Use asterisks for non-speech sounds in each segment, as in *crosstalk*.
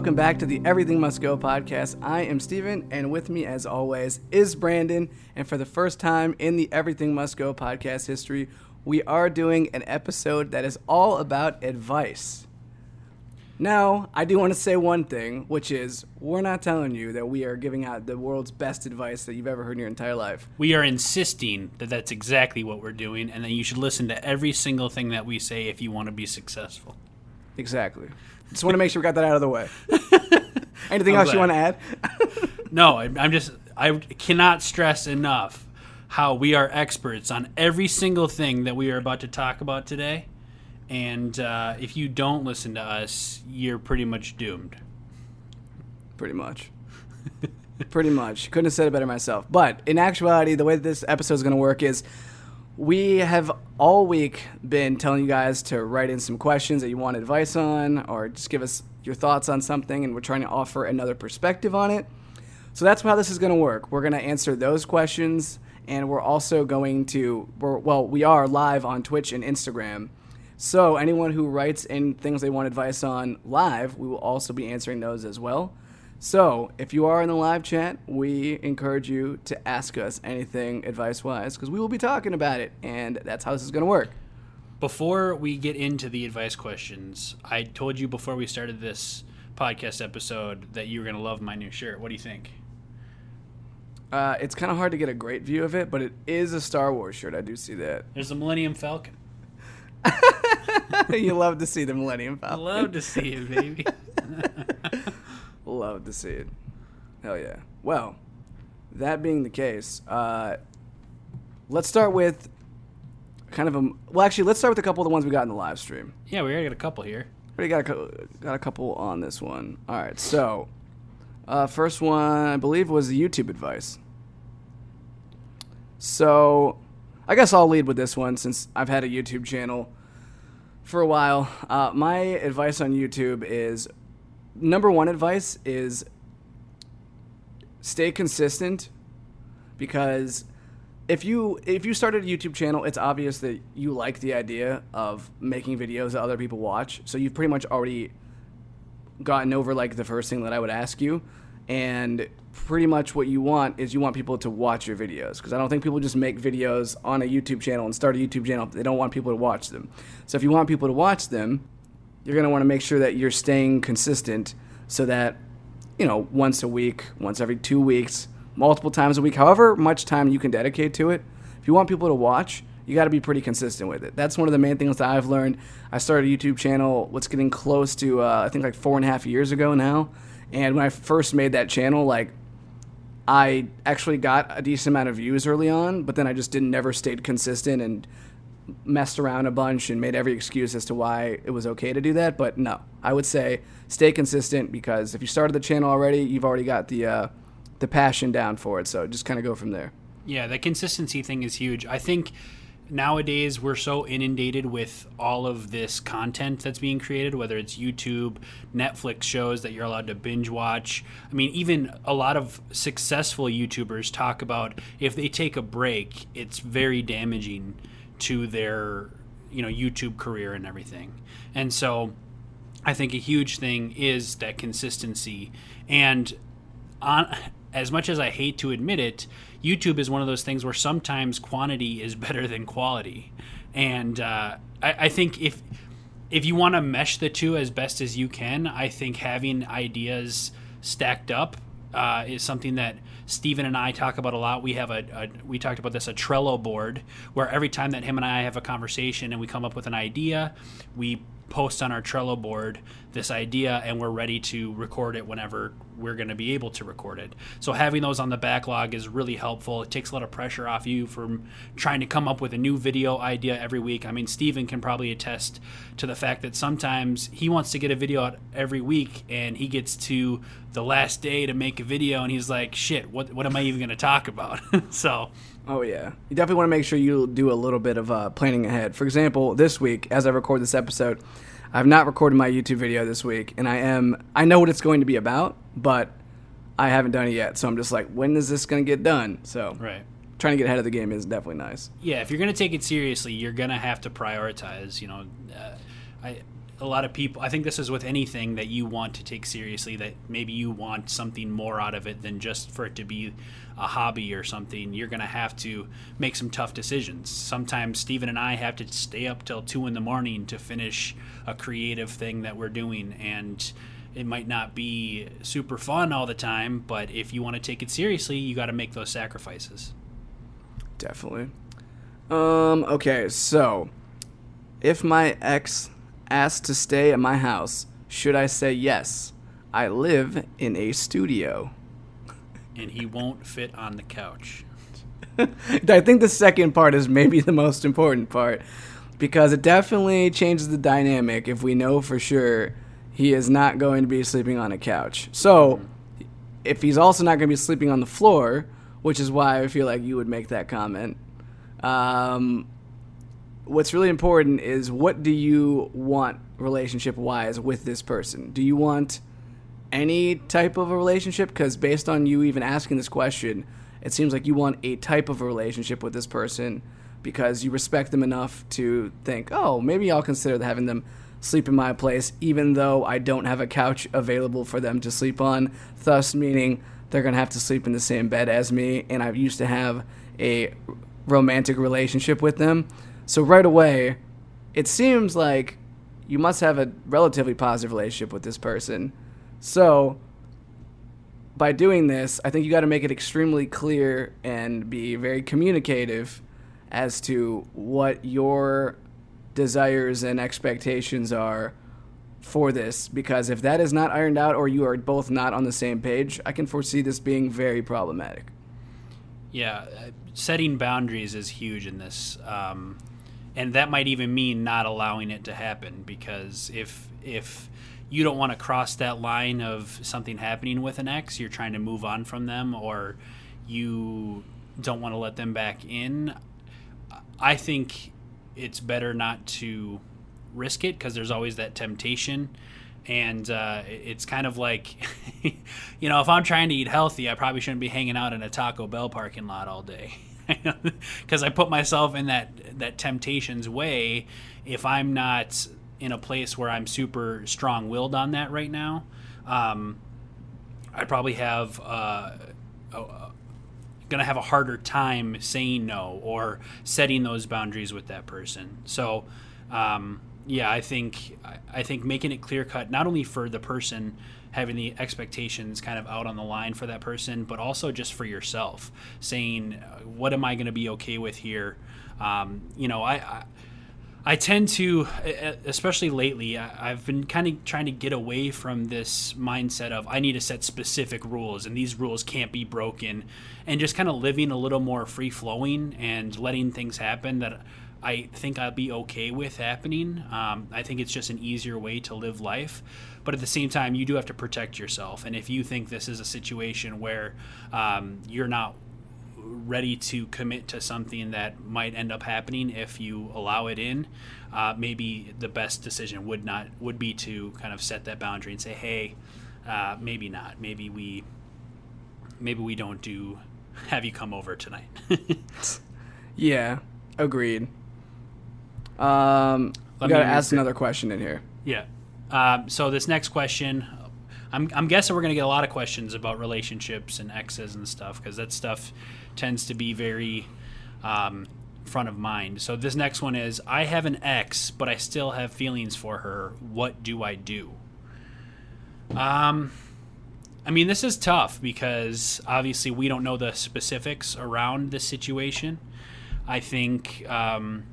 Welcome back to the Everything Must Go podcast. I am Steven, and with me, as always, is Brandon. And for the first time in the Everything Must Go podcast history, we are doing an episode that is all about advice. Now, I do want to say one thing, which is we're not telling you that we are giving out the world's best advice that you've ever heard in your entire life. We are insisting that that's exactly what we're doing, and that you should listen to every single thing that we say if you want to be successful. Exactly. Just want to make sure we got that out of the way. *laughs* Anything I'm else you want to add? *laughs* No, I- I'm just, I cannot stress enough how we are experts on every single thing that we are about to talk about today. And uh, if you don't listen to us, you're pretty much doomed. Pretty much. Pretty much. Couldn't have said it better myself. But in actuality, the way that this episode is going to work is we have all week been telling you guys to write in some questions that you want advice on or just give us your thoughts on something, and we're trying to offer another perspective on it. So that's how this is going to work. We're going to answer those questions, and we're also going to, we're, well, we are live on Twitch and Instagram. So anyone who writes in things they want advice on live, we will also be answering those as well. So if you are in the live chat, we encourage you to ask us anything advice wise because we will be talking about it, and that's how this is going to work. Before we get into the advice questions, I told you before we started this podcast episode that you were going to love my new shirt. What do you think? Uh, it's kind of hard to get a great view of it, but it is a Star Wars shirt. I do see that. There's the Millennium Falcon. *laughs* you love to see the Millennium I Falcon. love to see it, baby. *laughs* Love to see it. Hell yeah. Well, that being the case, uh, let's start with kind of a. Well, actually, let's start with a couple of the ones we got in the live stream. yeah, we already got a couple here. We already got a, got a couple on this one. All right, so uh, first one I believe was the YouTube advice. So I guess I'll lead with this one since I've had a YouTube channel for a while. Uh, my advice on YouTube is number one advice is stay consistent because if you if you started a YouTube channel, it's obvious that you like the idea of making videos that other people watch. So you've pretty much already gotten over like the first thing that I would ask you, and pretty much what you want is you want people to watch your videos because I don't think people just make videos on a YouTube channel and start a YouTube channel they don't want people to watch them. So if you want people to watch them, you're going to want to make sure that you're staying consistent so that you know once a week, once every 2 weeks, multiple times a week, however much time you can dedicate to it. If you want people to watch, you got to be pretty consistent with it. That's one of the main things that I've learned. I started a YouTube channel, what's getting close to, uh, I think like four and a half years ago now. And when I first made that channel, like, I actually got a decent amount of views early on, but then I just didn't never stayed consistent and messed around a bunch and made every excuse as to why it was okay to do that. But no, I would say stay consistent because if you started the channel already, you've already got the uh, the passion down for it. So just kind of go from there. Yeah, the consistency thing is huge. I think nowadays we're so inundated with all of this content that's being created, whether it's YouTube, Netflix shows that you're allowed to binge watch. I mean, even a lot of successful YouTubers talk about if they take a break, it's very damaging to their, you know, YouTube career and everything. And so I think a huge thing is that consistency and on as much as I hate to admit it, YouTube is one of those things where sometimes quantity is better than quality, and uh, I, I think if if you want to mesh the two as best as you can, I think having ideas stacked up uh, is something that Steven and I talk about a lot. We have a, a we talked about this a Trello board where every time that him and I have a conversation and we come up with an idea, we post on our Trello board this idea and we're ready to record it whenever we're going to be able to record it. So having those on the backlog is really helpful. It takes a lot of pressure off you from trying to come up with a new video idea every week. I mean, Steven can probably attest to the fact that sometimes he wants to get a video out every week and he gets to the last day to make a video and he's like, shit, what, what am I even going to talk about? *laughs* so Oh yeah, you definitely want to make sure you do a little bit of uh, planning ahead. For example, this week, as I record this episode, I've not recorded my YouTube video this week, and I am I know what it's going to be about, but I haven't done it yet. So I'm just like, when is this going to get done? So right. trying to get ahead of the game is definitely nice. yeah, if you're going to take it seriously, you're going to have to prioritize. You know, uh, I a lot of people. I think this is with anything that you want to take seriously. That maybe you want something more out of it than just for it to be a hobby or something. You're going to have to make some tough decisions. Sometimes Steven and I have to stay up till two in the morning to finish a creative thing that we're doing, and it might not be super fun all the time. But if you want to take it seriously, you got to make those sacrifices. Definitely. Um. Okay. So, if my ex asked to stay at my house, should I say yes? I live in a studio. And he won't fit on the couch. *laughs* I think the second part is maybe the most important part because it definitely changes the dynamic if we know for sure he is not going to be sleeping on a couch. So, if he's also not going to be sleeping on the floor, which is why I feel like you would make that comment, um, what's really important is what do you want relationship wise with this person? Do you want any type of a relationship? Because based on you even asking this question, it seems like you want a type of a relationship with this person because you respect them enough to think, oh, maybe I'll consider having them sleep in my place, even though I don't have a couch available for them to sleep on. Thus, meaning they're going to have to sleep in the same bed as me, and I used to have a romantic relationship with them. So, right away, it seems like you must have a relatively positive relationship with this person. So, by doing this, I think you got to make it extremely clear and be very communicative as to what your desires and expectations are for this because if that is not ironed out or you are both not on the same page, I can foresee this being very problematic. Yeah, uh, setting boundaries is huge in this. Um, and that might even mean not allowing it to happen because if if you don't want to cross that line of something happening with an ex, you're trying to move on from them or you don't want to let them back in. I think it's better not to risk it because there's always that temptation. And uh, it's kind of like, *laughs* you know, if I'm trying to eat healthy, I probably shouldn't be hanging out in a Taco Bell parking lot all day *laughs* because I put myself in that that temptation's way if I'm not in a place where I'm super strong willed on that right now. Um, I probably have uh, gonna have a harder time saying no or setting those boundaries with that person. So, um, yeah, I think I think making it clear cut not only for the person having the expectations kind of out on the line for that person, but also just for yourself, saying what am I going to be okay with here. Um, you know, I, I I tend to, especially lately, I've been kind of trying to get away from this mindset of I need to set specific rules and these rules can't be broken, and just kind of living a little more free flowing and letting things happen that I think I'll be okay with happening. Um, I think it's just an easier way to live life. But at the same time, you do have to protect yourself. And if you think this is a situation where um, you're not ready to commit to something that might end up happening if you allow it in, uh, maybe the best decision would not would be to kind of set that boundary and say, hey, uh, maybe not. Maybe we maybe we don't do have you come over tonight. *laughs* yeah, agreed. Um, we gotta ask another question in here. Yeah. Um, so this next question, I'm, I'm guessing we're gonna get a lot of questions about relationships and exes and stuff because that stuff tends to be very um, front of mind. So this next one is I have an ex, but I still have feelings for her. What do I do? Um, I mean, this is tough because obviously we don't know the specifics around this situation. I think, um,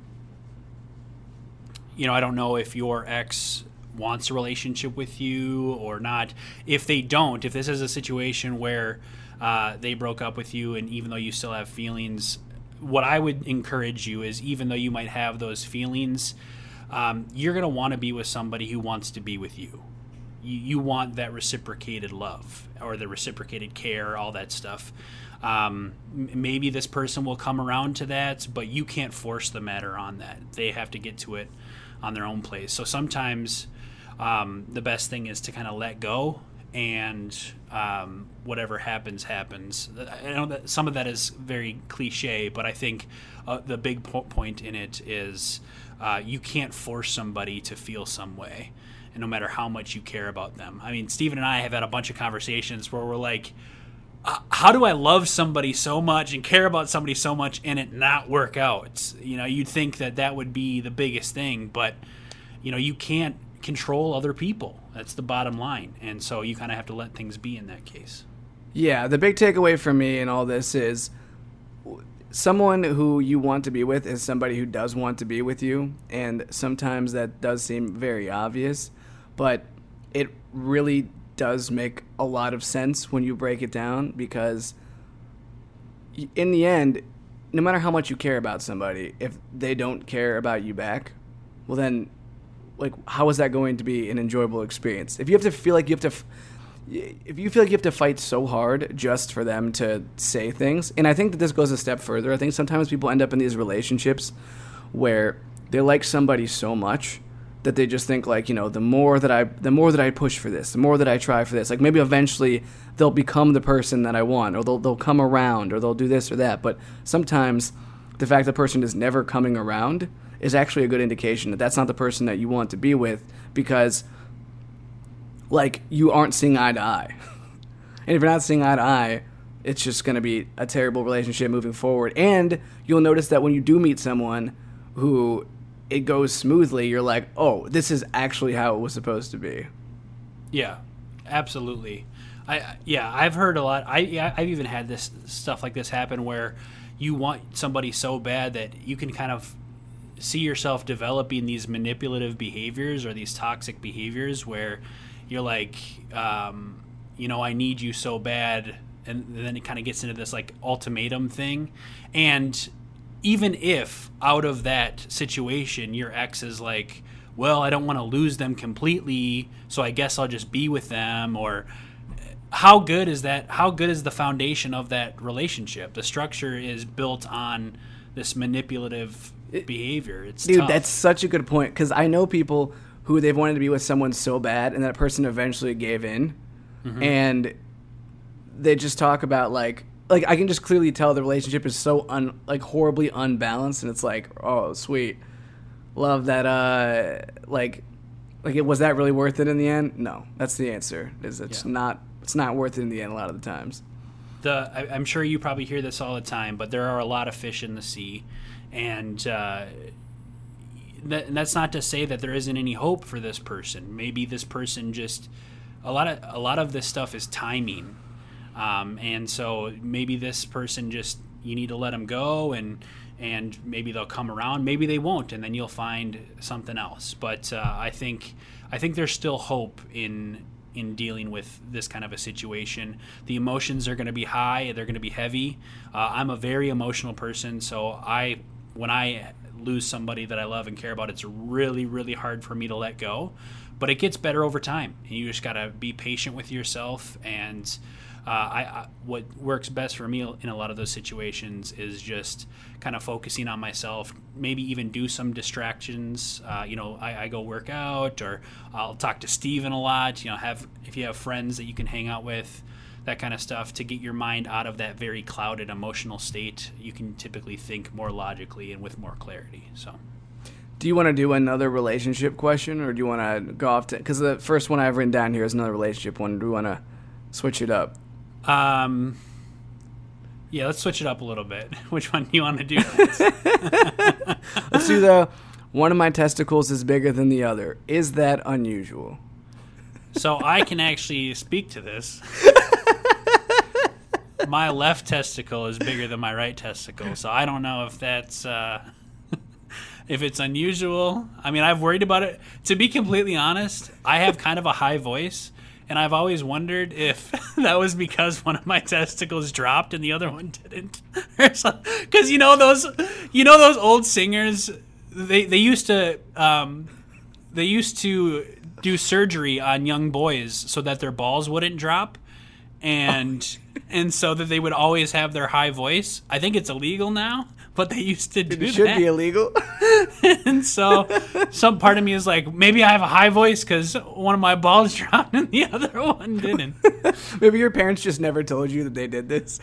you know, I don't know if your ex wants a relationship with you or not. If they don't, if this is a situation where uh, they broke up with you, and even though you still have feelings, what I would encourage you is even though you might have those feelings, um, you're going to want to be with somebody who wants to be with you. you. You want that reciprocated love or the reciprocated care, all that stuff. Um, maybe this person will come around to that, but you can't force the matter on that. They have to get to it on their own place. So sometimes um, the best thing is to kind of let go and um, whatever happens happens. I know that some of that is very cliche, but I think uh, the big po- point in it is uh, you can't force somebody to feel some way, and no matter how much you care about them. I mean, Steven and I have had a bunch of conversations where we're like, uh, how do I love somebody so much and care about somebody so much and it not work out? You know, you'd think that that would be the biggest thing, but you know, you can't control other people. That's the bottom line. And so you kind of have to let things be in that case. Yeah, the big takeaway for me in all this is someone who you want to be with is somebody who does want to be with you, and sometimes that does seem very obvious, but it really does make a lot of sense when you break it down because in the end, no matter how much you care about somebody, if they don't care about you back, well then like how is that going to be an enjoyable experience? If you have to feel like you have to f- if you feel like you have to fight so hard just for them to say things, and I think that this goes a step further. I think sometimes people end up in these relationships where they like somebody so much that they just think like you know the more that I the more that I push for this, the more that I try for this, like maybe eventually they'll become the person that I want, or they'll they'll come around, or they'll do this or that. But sometimes the fact the person is never coming around is actually a good indication that that's not the person that you want to be with because like you aren't seeing eye to eye. *laughs* and if you're not seeing eye to eye, it's just going to be a terrible relationship moving forward. And you'll notice that when you do meet someone who it goes smoothly, you're like, "Oh, this is actually how it was supposed to be." Yeah, absolutely. I yeah, I've heard a lot. I yeah, I've even had this stuff like this happen where you want somebody so bad that you can kind of see yourself developing these manipulative behaviors or these toxic behaviors where you're like, um, you know, I need you so bad, and then it kind of gets into this like ultimatum thing, and even if out of that situation your ex is like, well, I don't want to lose them completely, so I guess I'll just be with them, or how good is that? How good is the foundation of that relationship? The structure is built on this manipulative behavior. It's dude, tough. that's such a good point because I know people who they've wanted to be with someone so bad, and that person eventually gave in, Mm-hmm. and they just talk about like like I can just clearly tell the relationship is so un like horribly unbalanced, and it's like oh sweet, love that uh like like it was that really worth it in the end? No, that's the answer. Is it's Yeah. not it's not worth it in the end a lot of the times. the I, I'm sure you probably hear this all the time, but there are a lot of fish in the sea, and uh, that's not to say that there isn't any hope for this person. Maybe this person just a lot of a lot of this stuff is timing, um, and so maybe this person just you need to let them go and. And maybe they'll come around. Maybe they won't, and then you'll find something else. But uh, I think I think there's still hope in in dealing with this kind of a situation. The emotions are going to be high, they're going to be heavy. Uh, I'm a very emotional person, so I when I lose somebody that I love and care about, it's really really hard for me to let go. But it gets better over time. And you just got to be patient with yourself and uh, I, I what works best for me in a lot of those situations is just kind of focusing on myself. Maybe even do some distractions. Uh, you know, I, I go work out, or I'll talk to Steven a lot. You know, have if you have friends that you can hang out with, that kind of stuff to get your mind out of that very clouded emotional state. You can typically think more logically and with more clarity. So. Do you want to do another relationship question, or do you want to go off to? Because the first one I've written down here is another relationship one. Do we want to switch it up? Um, yeah, let's switch it up a little bit. *laughs* Which one do you want to do? *laughs* Let's do the one of my testicles is bigger than the other. Is that unusual? So I can actually speak to this. *laughs* my left testicle is bigger than my right testicle, so I don't know if that's uh, *laughs* if it's unusual. I mean, I've worried about it. To be completely honest, I have kind of a high voice, and I've always wondered if *laughs* that was because one of my testicles dropped and the other one didn't. Because you know those, you know those old singers, they they used to um, they used to do surgery on young boys so that their balls wouldn't drop and *laughs* and so that they would always have their high voice. I think it's illegal now, but they used to do It should that. be illegal. *laughs* and so some part of me is like, maybe I have a high voice because one of my balls *laughs* dropped and the other one didn't. Maybe your parents just never told you that they did this.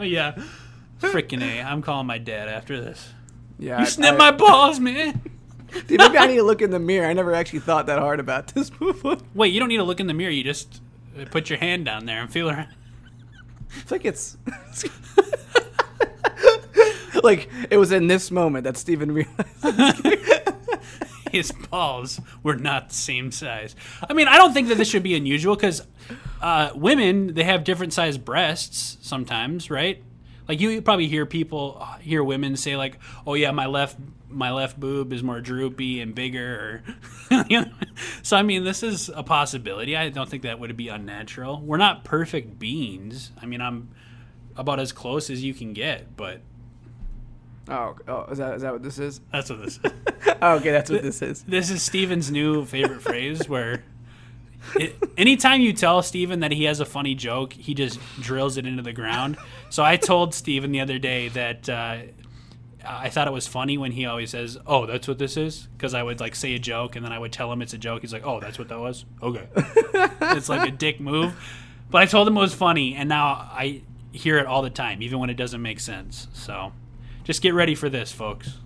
yeah. Freaking A. I'm calling my dad after this. Yeah, You I- snip I- my balls, man. *laughs* Dude, maybe I need to look in the mirror. I never actually thought that hard about this *laughs* before. Wait, you don't need to look in the mirror. You just uh, put your hand down there and feel around. It's like it's *laughs* like it was in this moment that Steven realized. His balls were not the same size. I mean, I don't think that this should be unusual because uh, women they have different sized breasts sometimes, right? Like you probably hear people hear women say like, "Oh yeah, my left my left boob is more droopy and bigger." *laughs* So I mean, this is a possibility. I don't think that would be unnatural. We're not perfect beings. I mean, I'm about as close as you can get, but oh, oh, is that is that what this is? that's what this *laughs* is. Oh, okay, that's what this is. This is Steven's new favorite phrase where it, anytime you tell Steven that he has a funny joke, he just drills it into the ground. So I told Steven the other day that uh, I thought it was funny when he always says, "Oh, that's what this is," because I would like say a joke and then I would tell him it's a joke. He's like, "Oh, that's what that was." Okay, *laughs* it's like a dick move. But I told him it was funny, and now I hear it all the time, even when it doesn't make sense. So just get ready for this, folks.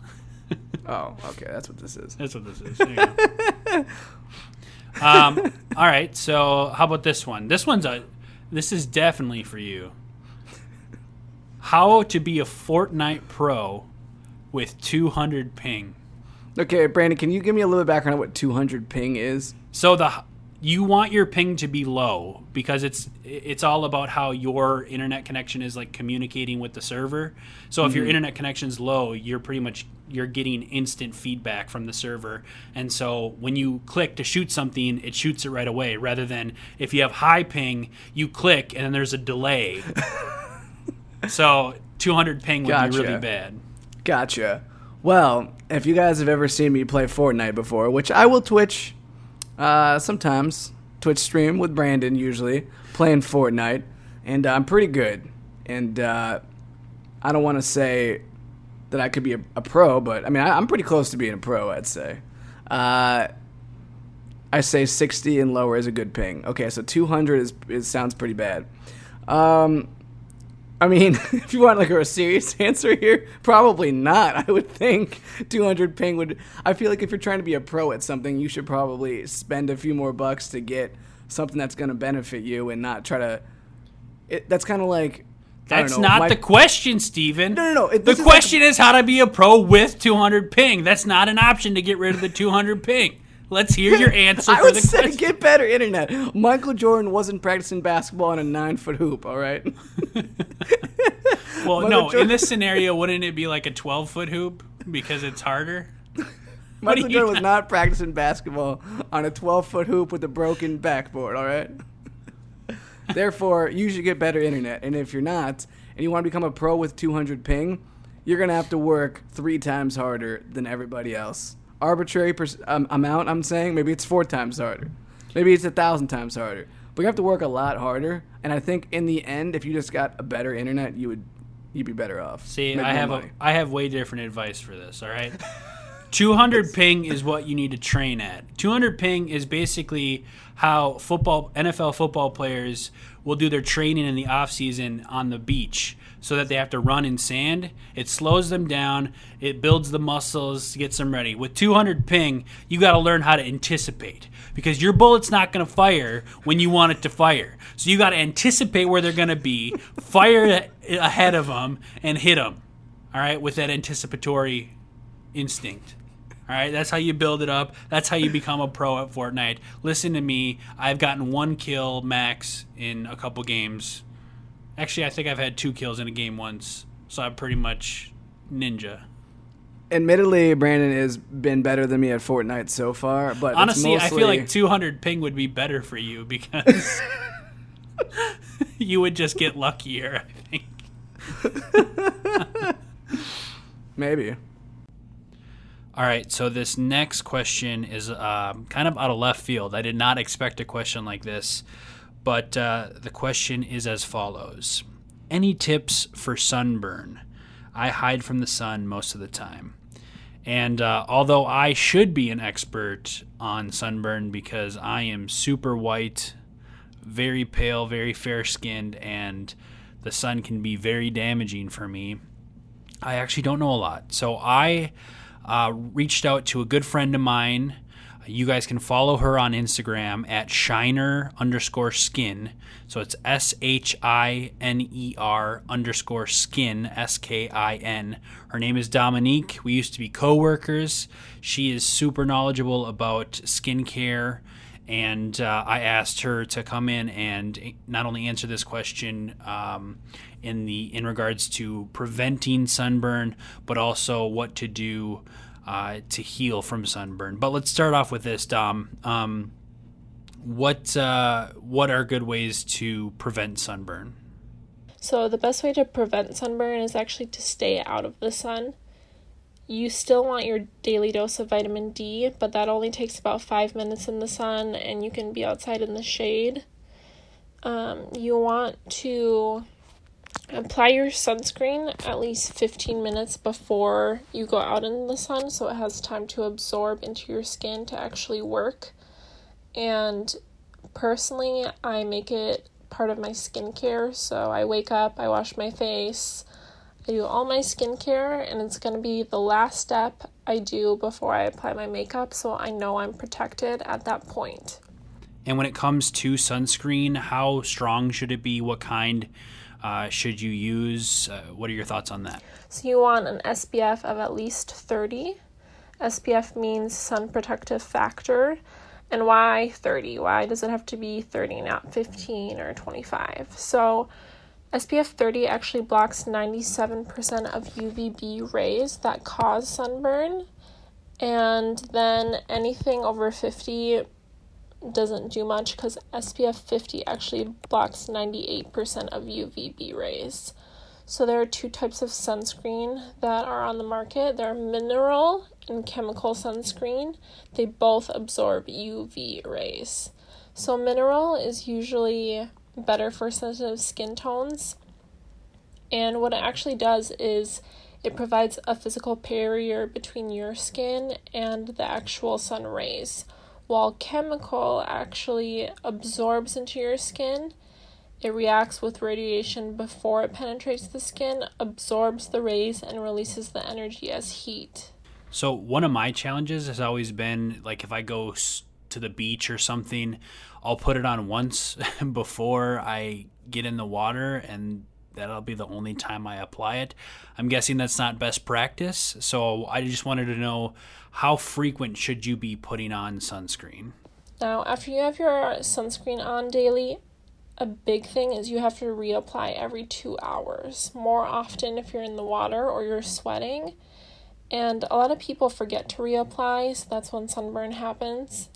Oh, okay, that's what this is. That's what this is. *laughs* There you go. um, *laughs* all right. So how about this one? This one's a. This is definitely for you. How to be a Fortnite pro with 200 ping. Okay, Brandon, can you give me a little bit background on what 200 ping is? So the you want your ping to be low because it's it's all about how your internet connection is like communicating with the server. So if your internet connection's low, you're pretty much you're getting instant feedback from the server. And so when you click to shoot something, it shoots it right away rather than if you have high ping, you click and then there's a delay. *laughs* so 200 ping would Gotcha. be really bad. Gotcha. Well, if you guys have ever seen me play Fortnite before, which I will Twitch uh, sometimes, Twitch stream with Brandon usually, playing Fortnite, and uh, I'm pretty good. And uh, I don't want to say that I could be a, a pro, but I mean, I, I'm pretty close to being a pro, I'd say. Uh, I say 60 and lower is a good ping. Okay, so 200 is, is sounds pretty bad. Um, I mean, *laughs* if you want like a serious *laughs* answer here, probably not. I would think 200 ping would. I feel like if you're trying to be a pro at something, you should probably spend a few more bucks to get something that's going to benefit you and not try to. It, that's kind of like. That's know, not my- the question, Steven. No, no, no, it- the is like- question is how to be a pro with 200 ping. That's not an option to get rid of the 200 ping. Let's hear your *laughs* answer I would say question. get better internet. Michael Jordan wasn't practicing basketball on a nine foot hoop. All right. *laughs* well, Michael no, in this scenario, wouldn't it be like a 12 foot hoop because it's harder? *laughs* Michael Jordan was not practicing basketball on a 12 foot hoop with a broken backboard, all right? Therefore, you should get better internet. And if you're not, and you want to become a pro with 200 ping, you're going to have to work three times harder than everybody else. Arbitrary pers- um, amount, I'm saying, maybe it's four times harder. Maybe it's a thousand times harder. But you have to work a lot harder. And I think in the end, if you just got a better internet, you would you'd be better off. See, Make I have a. I have way different advice for this. All right, *laughs* 200 ping is what you need to train at. 200 ping is basically how football NFL football players will do their training in the off season on the beach, so that they have to run in sand. It slows them down. It builds the muscles, gets them ready. With 200 ping, you got to learn how to anticipate because your bullet's not going to fire when you want it to fire. So you got to anticipate where they're going to be, fire ahead of them, and hit them. All right, with that anticipatory instinct. All right, that's how you build it up. That's how you become a pro at Fortnite. Listen to me. I've gotten one kill max in a couple games. Actually, I think I've had two kills in a game once. So I'm pretty much ninja. Admittedly, Brandon has been better than me at Fortnite so far, but Honestly, I feel like 200 ping would be better for you because *laughs* you would just get luckier, I think. *laughs* maybe. All right, so this next question is um, kind of out of left field. I did not expect a question like this, but uh, the question is as follows Any tips for sunburn? I hide from the sun most of the time. And uh, although I should be an expert on sunburn because I am super white, very pale, very fair skinned, and the sun can be very damaging for me, I actually don't know a lot. So I uh, reached out to a good friend of mine. You guys can follow her on Instagram at shiner underscore skin. So it's S H I N E R underscore skin, S K I N. Her name is Dominique. We used to be co workers. She is super knowledgeable about skincare and uh, I asked her to come in and not only answer this question um, in the in regards to preventing sunburn, but also what to do uh, to heal from sunburn. But let's start off with this, Dom. Um, what uh, what are good ways to prevent sunburn? So the best way to prevent sunburn is actually to stay out of the sun. You still want your daily dose of vitamin D, but that only takes about five minutes in the sun, and you can be outside in the shade. Um, you want to apply your sunscreen at least 15 minutes before you go out in the sun so it has time to absorb into your skin to actually work. And personally, I make it part of my skincare. So I wake up, I wash my face, I do all my skincare, and it's going to be the last step I do before I apply my makeup, so I know I'm protected at that point. And when it comes to sunscreen, how strong should it be? What kind uh, should you use? Uh, what are your thoughts on that? So, you want an SPF of at least 30. SPF means sun protective factor. And why 30? Why does it have to be 30, not 15 or 25? So, SPF 30 actually blocks 97% of UVB rays that cause sunburn. And then anything over 50 doesn't do much because SPF 50 actually blocks 98% of UVB rays. So there are two types of sunscreen that are on the market. There are mineral and chemical sunscreen. They both absorb UV rays. So mineral is usually better for sensitive skin tones. And what it actually does is it provides a physical barrier between your skin and the actual sun rays while chemical actually absorbs into your skin. It reacts with radiation before it penetrates the skin, absorbs the rays, and releases the energy as heat. So, one of my challenges has always been like if I go to the beach or something, I'll put it on once *laughs* before I get in the water, and that'll be the only time I apply it. I'm guessing that's not best practice. So, I just wanted to know how frequent should you be putting on sunscreen? Now, after you have your sunscreen on daily, a big thing is you have to reapply every two hours, more often if you're in the water or you're sweating. And a lot of people forget to reapply, so that's when sunburn happens.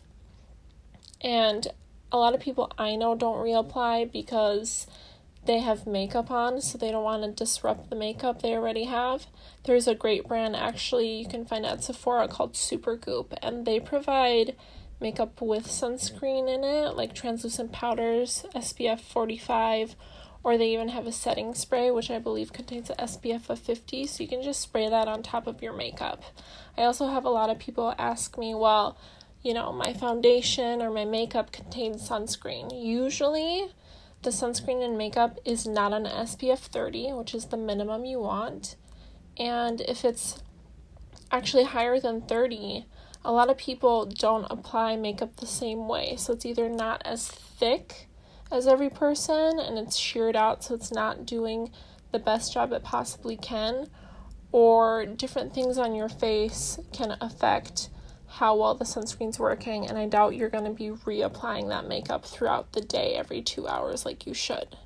And a lot of people I know don't reapply because they have makeup on, so they don't want to disrupt the makeup they already have. There's a great brand actually you can find at Sephora called Supergoop, and they provide makeup with sunscreen in it, like translucent powders, SPF 45, or they even have a setting spray, which I believe contains SPF of 50, so you can just spray that on top of your makeup. I also have a lot of people ask me, well, you know, my foundation or my makeup contains sunscreen. Usually, the sunscreen and makeup is not an SPF 30, which is the minimum you want. And if it's actually higher than 30, a lot of people don't apply makeup the same way. So it's either not as thick as every person and it's sheared out so it's not doing the best job it possibly can, or different things on your face can affect how well the sunscreen's working, and I doubt you're going to be reapplying that makeup throughout the day every two hours like you should.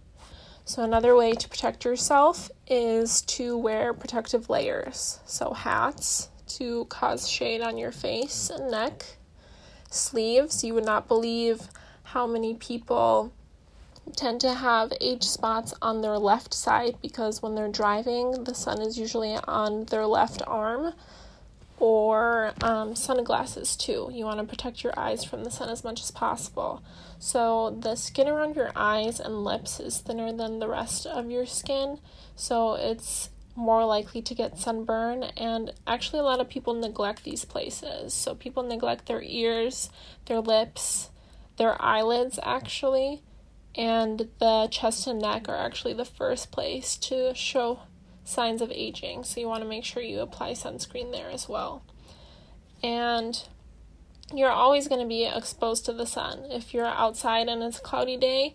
So, another way to protect yourself is to wear protective layers. So, hats to cause shade on your face and neck, sleeves. You would not believe how many people tend to have age spots on their left side because when they're driving, the sun is usually on their left arm or um, sunglasses too. You want to protect your eyes from the sun as much as possible. So, the skin around your eyes and lips is thinner than the rest of your skin, so it's more likely to get sunburn. And actually, a lot of people neglect these places. So, people neglect their ears, their lips, their eyelids, actually, and the chest and neck are actually the first place to show signs of aging. So you want to make sure you apply sunscreen there as well. And you're always going to be exposed to the sun. If you're outside and it's a cloudy day,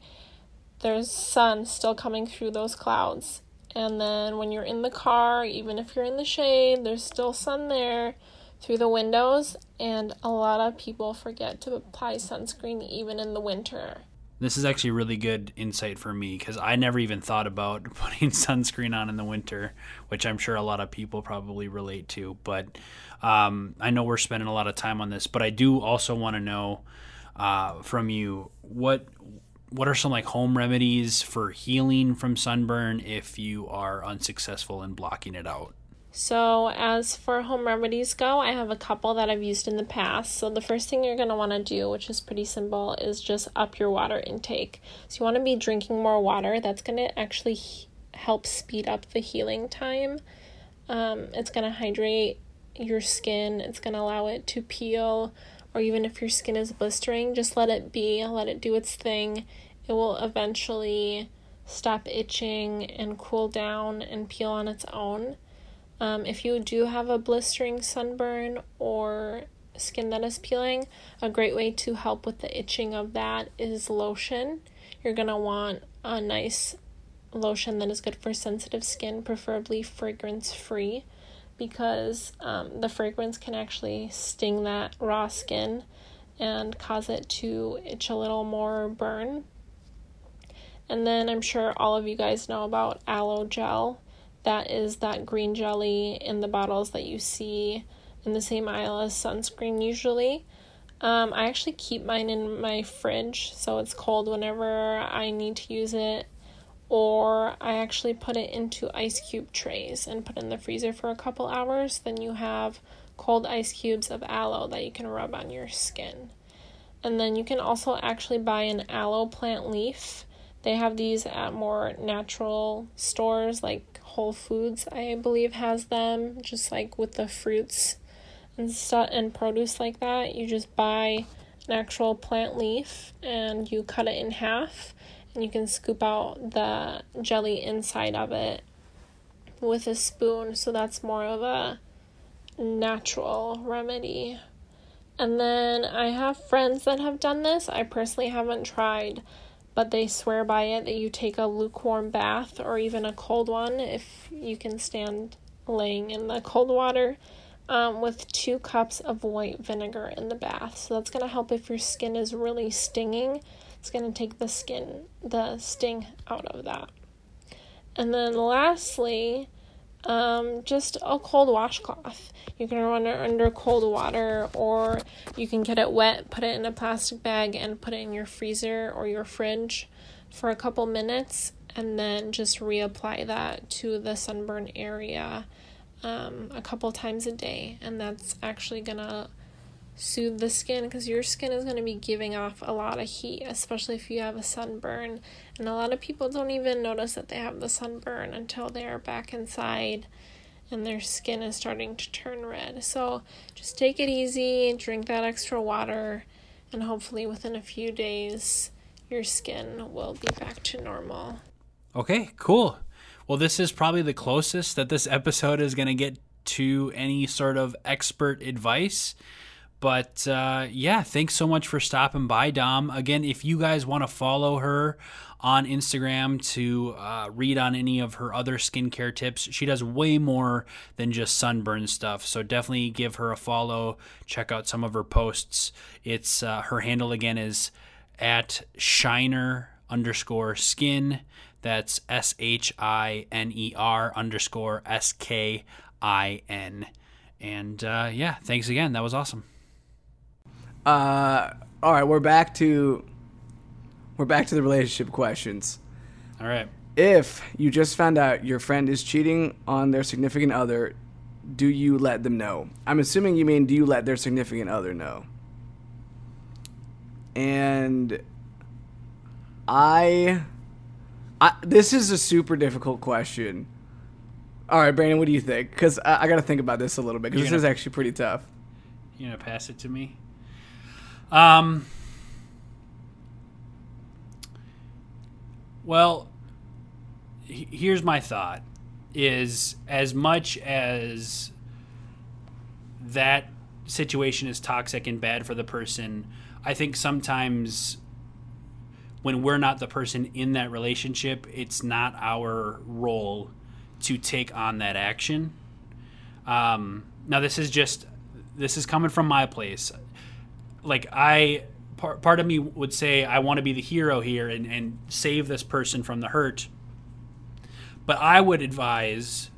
there's sun still coming through those clouds. And then when you're in the car, even if you're in the shade, there's still sun there through the windows. And a lot of people forget to apply sunscreen even in the winter. This is actually really good insight for me because I never even thought about *laughs* putting sunscreen on in the winter, which I'm sure a lot of people probably relate to. But um, I know we're spending a lot of time on this, but I do also want to know uh, from you what what are some like home remedies for healing from sunburn if you are unsuccessful in blocking it out? So, as for home remedies go, I have a couple that I've used in the past. So, the first thing you're going to want to do, which is pretty simple, is just up your water intake. So, you want to be drinking more water. That's going to actually he- help speed up the healing time. Um, it's going to hydrate your skin, it's going to allow it to peel, or even if your skin is blistering, just let it be, let it do its thing. It will eventually stop itching and cool down and peel on its own. Um, if you do have a blistering sunburn or skin that is peeling, a great way to help with the itching of that is lotion. You're going to want a nice lotion that is good for sensitive skin, preferably fragrance free, because um, the fragrance can actually sting that raw skin and cause it to itch a little more burn. And then I'm sure all of you guys know about aloe gel that is that green jelly in the bottles that you see in the same aisle as sunscreen usually. Um, I actually keep mine in my fridge so it's cold whenever I need to use it, or I actually put it into ice cube trays and put in the freezer for a couple hours. Then you have cold ice cubes of aloe that you can rub on your skin. And then you can also actually buy an aloe plant leaf. They have these at more natural stores like Whole Foods, I believe, has them just like with the fruits and stuff and produce like that. You just buy an actual plant leaf and you cut it in half and you can scoop out the jelly inside of it with a spoon. So that's more of a natural remedy. And then I have friends that have done this. I personally haven't tried but they swear by it that you take a lukewarm bath or even a cold one if you can stand laying in the cold water um, with two cups of white vinegar in the bath. So that's going to help if your skin is really stinging. It's going to take the skin, the sting out of that. And then lastly, um, just a cold washcloth. You can run it under cold water, or you can get it wet, put it in a plastic bag, and put it in your freezer or your fridge for a couple minutes, and then just reapply that to the sunburn area um, a couple times a day. And that's actually gonna soothe the skin because your skin is going to be giving off a lot of heat, especially if you have a sunburn. And a lot of people don't even notice that they have the sunburn until they're back inside and their skin is starting to turn red. So just take it easy, drink that extra water, and hopefully within a few days, your skin will be back to normal. Okay, cool. Well, this is probably the closest that this episode is going to get to any sort of expert advice. But uh, yeah, thanks so much for stopping by, Dom. Again, if you guys want to follow her on Instagram to uh, read on any of her other skincare tips, she does way more than just sunburn stuff. So definitely give her a follow. Check out some of her posts. It's uh, her handle again is at shiner underscore skin. That's S H I N E R underscore S K I N. And uh, yeah, thanks again. That was awesome. Uh, all right, we're back to we're back to the relationship questions. All right. If you just found out your friend is cheating on their significant other, do you let them know? I'm assuming you mean do you let their significant other know? And I, I this is a super difficult question. All right, Brandon, what do you think? Because I, I got to think about this a little bit because this gonna- is actually pretty tough. You gonna pass it to me? Um. Well, he- here's my thought. is as much as that situation is toxic and bad for the person, I think sometimes when we're not the person in that relationship, it's not our role to take on that action. Um, now, this is just this is coming from my place. Like I, part, part of me would say I want to be the hero here and, and save this person from the hurt. But I would advise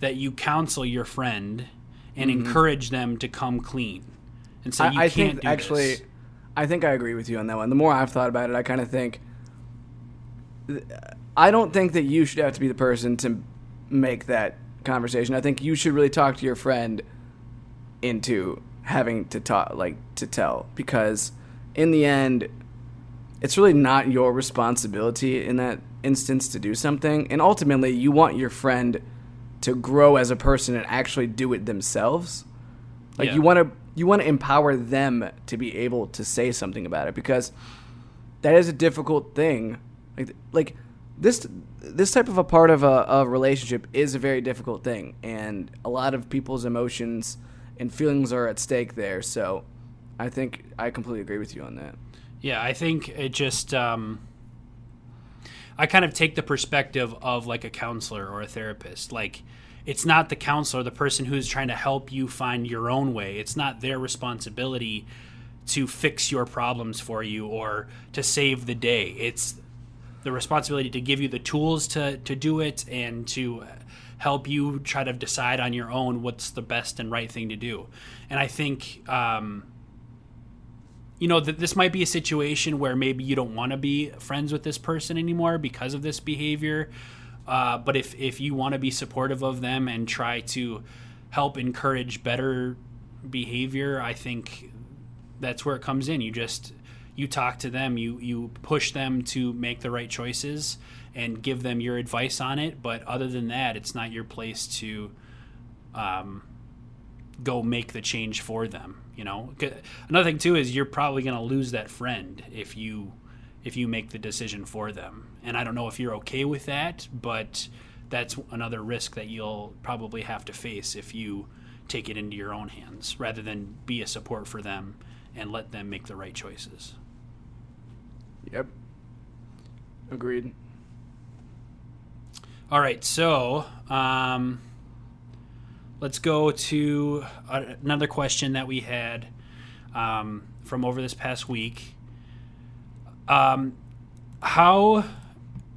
that you counsel your friend and mm-hmm. encourage them to come clean and say you I, I can't think, actually. This. I think I agree with you on that one. The more I've thought about it, I kind of think I don't think that you should have to be the person to make that conversation. I think you should really talk to your friend into having to talk like to tell because in the end it's really not your responsibility in that instance to do something and ultimately you want your friend to grow as a person and actually do it themselves like yeah. you want to you want to empower them to be able to say something about it because that is a difficult thing like like this this type of a part of a, a relationship is a very difficult thing and a lot of people's emotions and feelings are at stake there. So i think i completely agree with you on that. Yeah i think it just um, i kind of take the perspective of like a counselor or a therapist. Like it's not the counselor the person who's trying to help you find your own way. It's not their responsibility to fix your problems for you or to save the day. It's the responsibility to give you the tools to to do it and to help you try to decide on your own what's the best and right thing to do. And I think, um, you know, that this might be a situation where maybe you don't want to be friends with this person anymore because of this behavior. Uh, but if if you want to be supportive of them and try to help encourage better behavior, I think that's where it comes in. You just you talk to them, you you push them to make the right choices and give them your advice on it. But other than that, it's not your place to um, go make the change for them. You know, another thing too is you're probably going to lose that friend if you if you make the decision for them. And I don't know if you're okay with that, but that's another risk that you'll probably have to face if you take it into your own hands rather than be a support for them and let them make the right choices. Yep. Agreed. All right, so um, let's go to another question that we had um, from over this past week. Um, how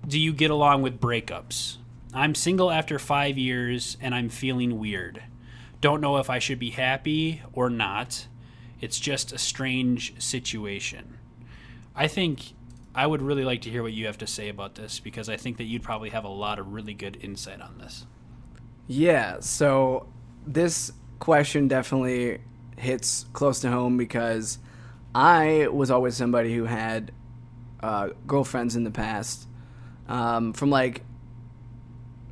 do you get along with breakups? I'm single after five years and I'm feeling weird. Don't know if I should be happy or not. It's just a strange situation. I think I would really like to hear what you have to say about this because I think that you'd probably have a lot of really good insight on this. Yeah, so this question definitely hits close to home because I was always somebody who had uh, girlfriends in the past. Um, from like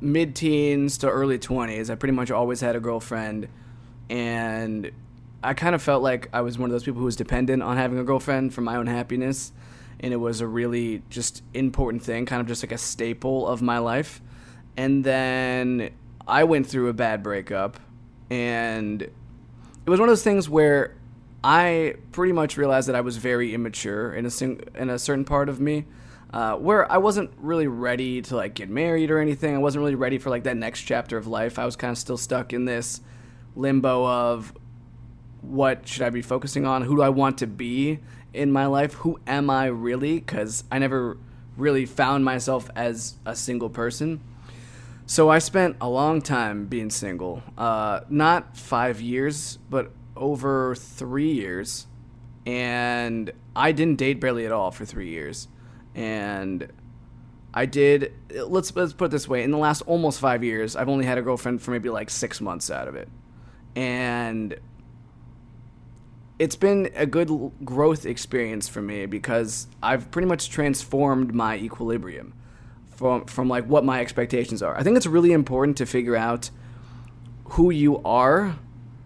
mid teens to early 20s, I pretty much always had a girlfriend. And I kind of felt like I was one of those people who was dependent on having a girlfriend for my own happiness and it was a really just important thing, kind of just like a staple of my life. And then I went through a bad breakup, and it was one of those things where I pretty much realized that I was very immature in a sing- in a certain part of me, uh, where I wasn't really ready to like get married or anything. I wasn't really ready for like that next chapter of life. I was kind of still stuck in this limbo of what should I be focusing on? Who do I want to be? In my life. Who am I really? Because I never really found myself as a single person. So I spent a long time being single. Uh, not five years, but over three years. And I didn't date barely at all for three years. And I did. Let's let's put it this way: in the last almost five years, I've only had a girlfriend for maybe like six months out of it, and it's been a good growth experience for me because I've pretty much transformed my equilibrium from from like what my expectations are. I think it's really important to figure out who you are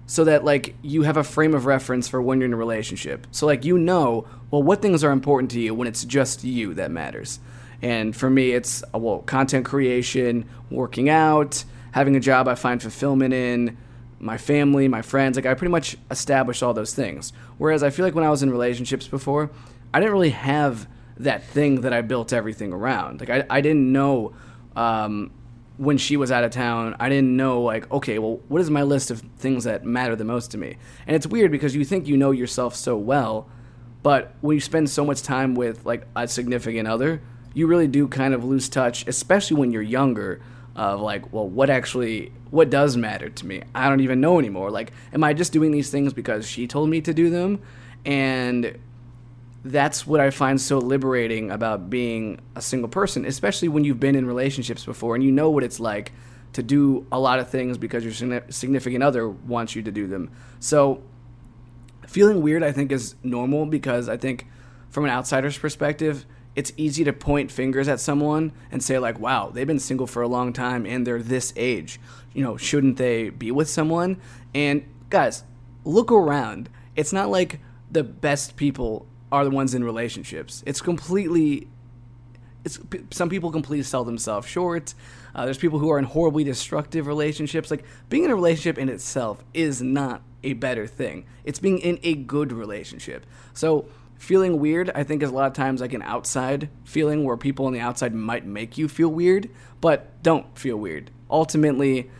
so that like you have a frame of reference for when you're in a relationship. So like you know, well what things are important to you when it's just you that matters. And for me it's uh, well content creation, working out, having a job I find fulfillment in, my family, my friends. Like I pretty much established all those things. Whereas I feel like when I was in relationships before, I didn't really have that thing that I built everything around. Like I, I didn't know um, when she was out of town, I didn't know like, okay, well, what is my list of things that matter the most to me? And it's weird because you think you know yourself so well, but when you spend so much time with like a significant other, you really do kind of lose touch, especially when you're younger. Of like, well, what actually, what does matter to me? I don't even know anymore. Like, am I just doing these things because she told me to do them? And that's what I find so liberating about being a single person, especially when you've been in relationships before and you know what it's like to do a lot of things because your significant other wants you to do them. So, feeling weird, I think, is normal because I think from an outsider's perspective, it's easy to point fingers at someone and say, like, wow, they've been single for a long time and they're this age. You know, shouldn't they be with someone? And guys, look around. It's not like the best people are the ones in relationships. It's completely. It's some people completely sell themselves short. Uh, there's people who are in horribly destructive relationships. Like being in a relationship in itself is not a better thing. It's being in a good relationship. So feeling weird, I think, is a lot of times like an outside feeling where people on the outside might make you feel weird, but don't feel weird. Ultimately,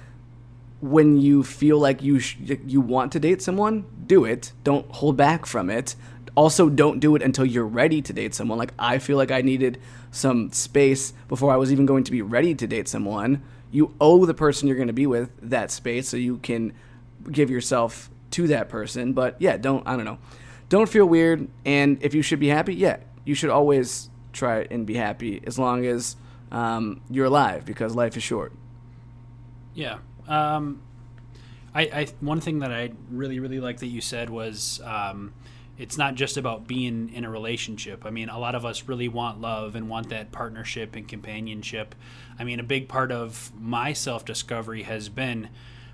when you feel like you sh- you want to date someone, do it. Don't hold back from it also don't do it until you're ready to date someone. Like I feel like I needed some space before I was even going to be ready to date someone. You owe the person you're going to be with that space so you can give yourself to that person. But yeah, don't I don't know. Don't feel weird and if you should be happy, yeah, you should always try and be happy as long as um, you're alive because life is short. Yeah. Um, I, I one thing that I really really like that you said was um, it's not just about being in a relationship. I mean, a lot of us really want love and want that partnership and companionship. I mean, a big part of my self discovery has been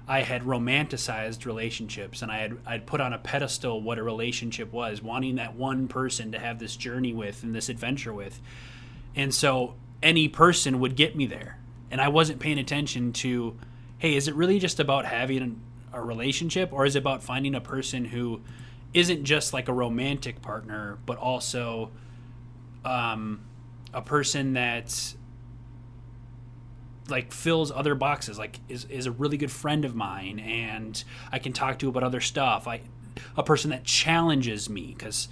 I had romanticized relationships and I had I'd put on a pedestal what a relationship was, wanting that one person to have this journey with and this adventure with. And so any person would get me there. And I wasn't paying attention to, hey, is it really just about having a relationship or is it about finding a person who isn't just like a romantic partner, but also um, a person that like fills other boxes like is, is a really good friend of mine and i can talk to about other stuff. I a person that challenges me because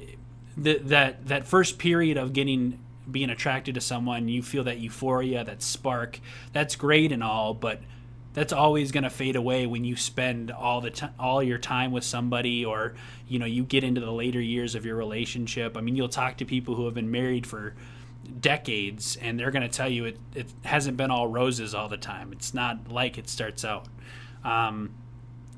eh, that that first period of getting being attracted to someone you feel that euphoria that spark that's great and all but that's always going to fade away when you spend all the time all your time with somebody or you know you get into the later years of your relationship. I mean you'll talk to people who have been married for decades and they're going to tell you it, it hasn't been all roses all the time. It's not like it starts out. Um,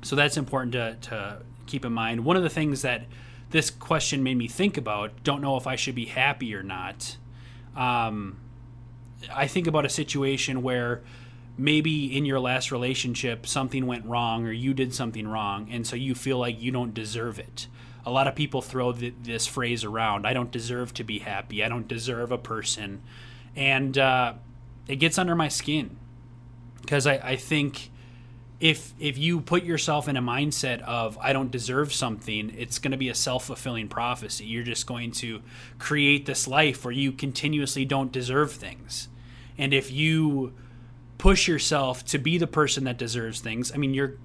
so that's important to, to keep in mind. One of the things that this question made me think about don't know if i should be happy or not um, i think about a situation where maybe in your last relationship something went wrong or you did something wrong and so you feel like you don't deserve it a lot of people throw th- this phrase around i don't deserve to be happy i don't deserve a person and uh, it gets under my skin because I, I think if if you put yourself in a mindset of I don't deserve something, it's going to be a self fulfilling prophecy. You're just going to create this life where you continuously don't deserve things, and if you push yourself to be the person that deserves things. I mean, you're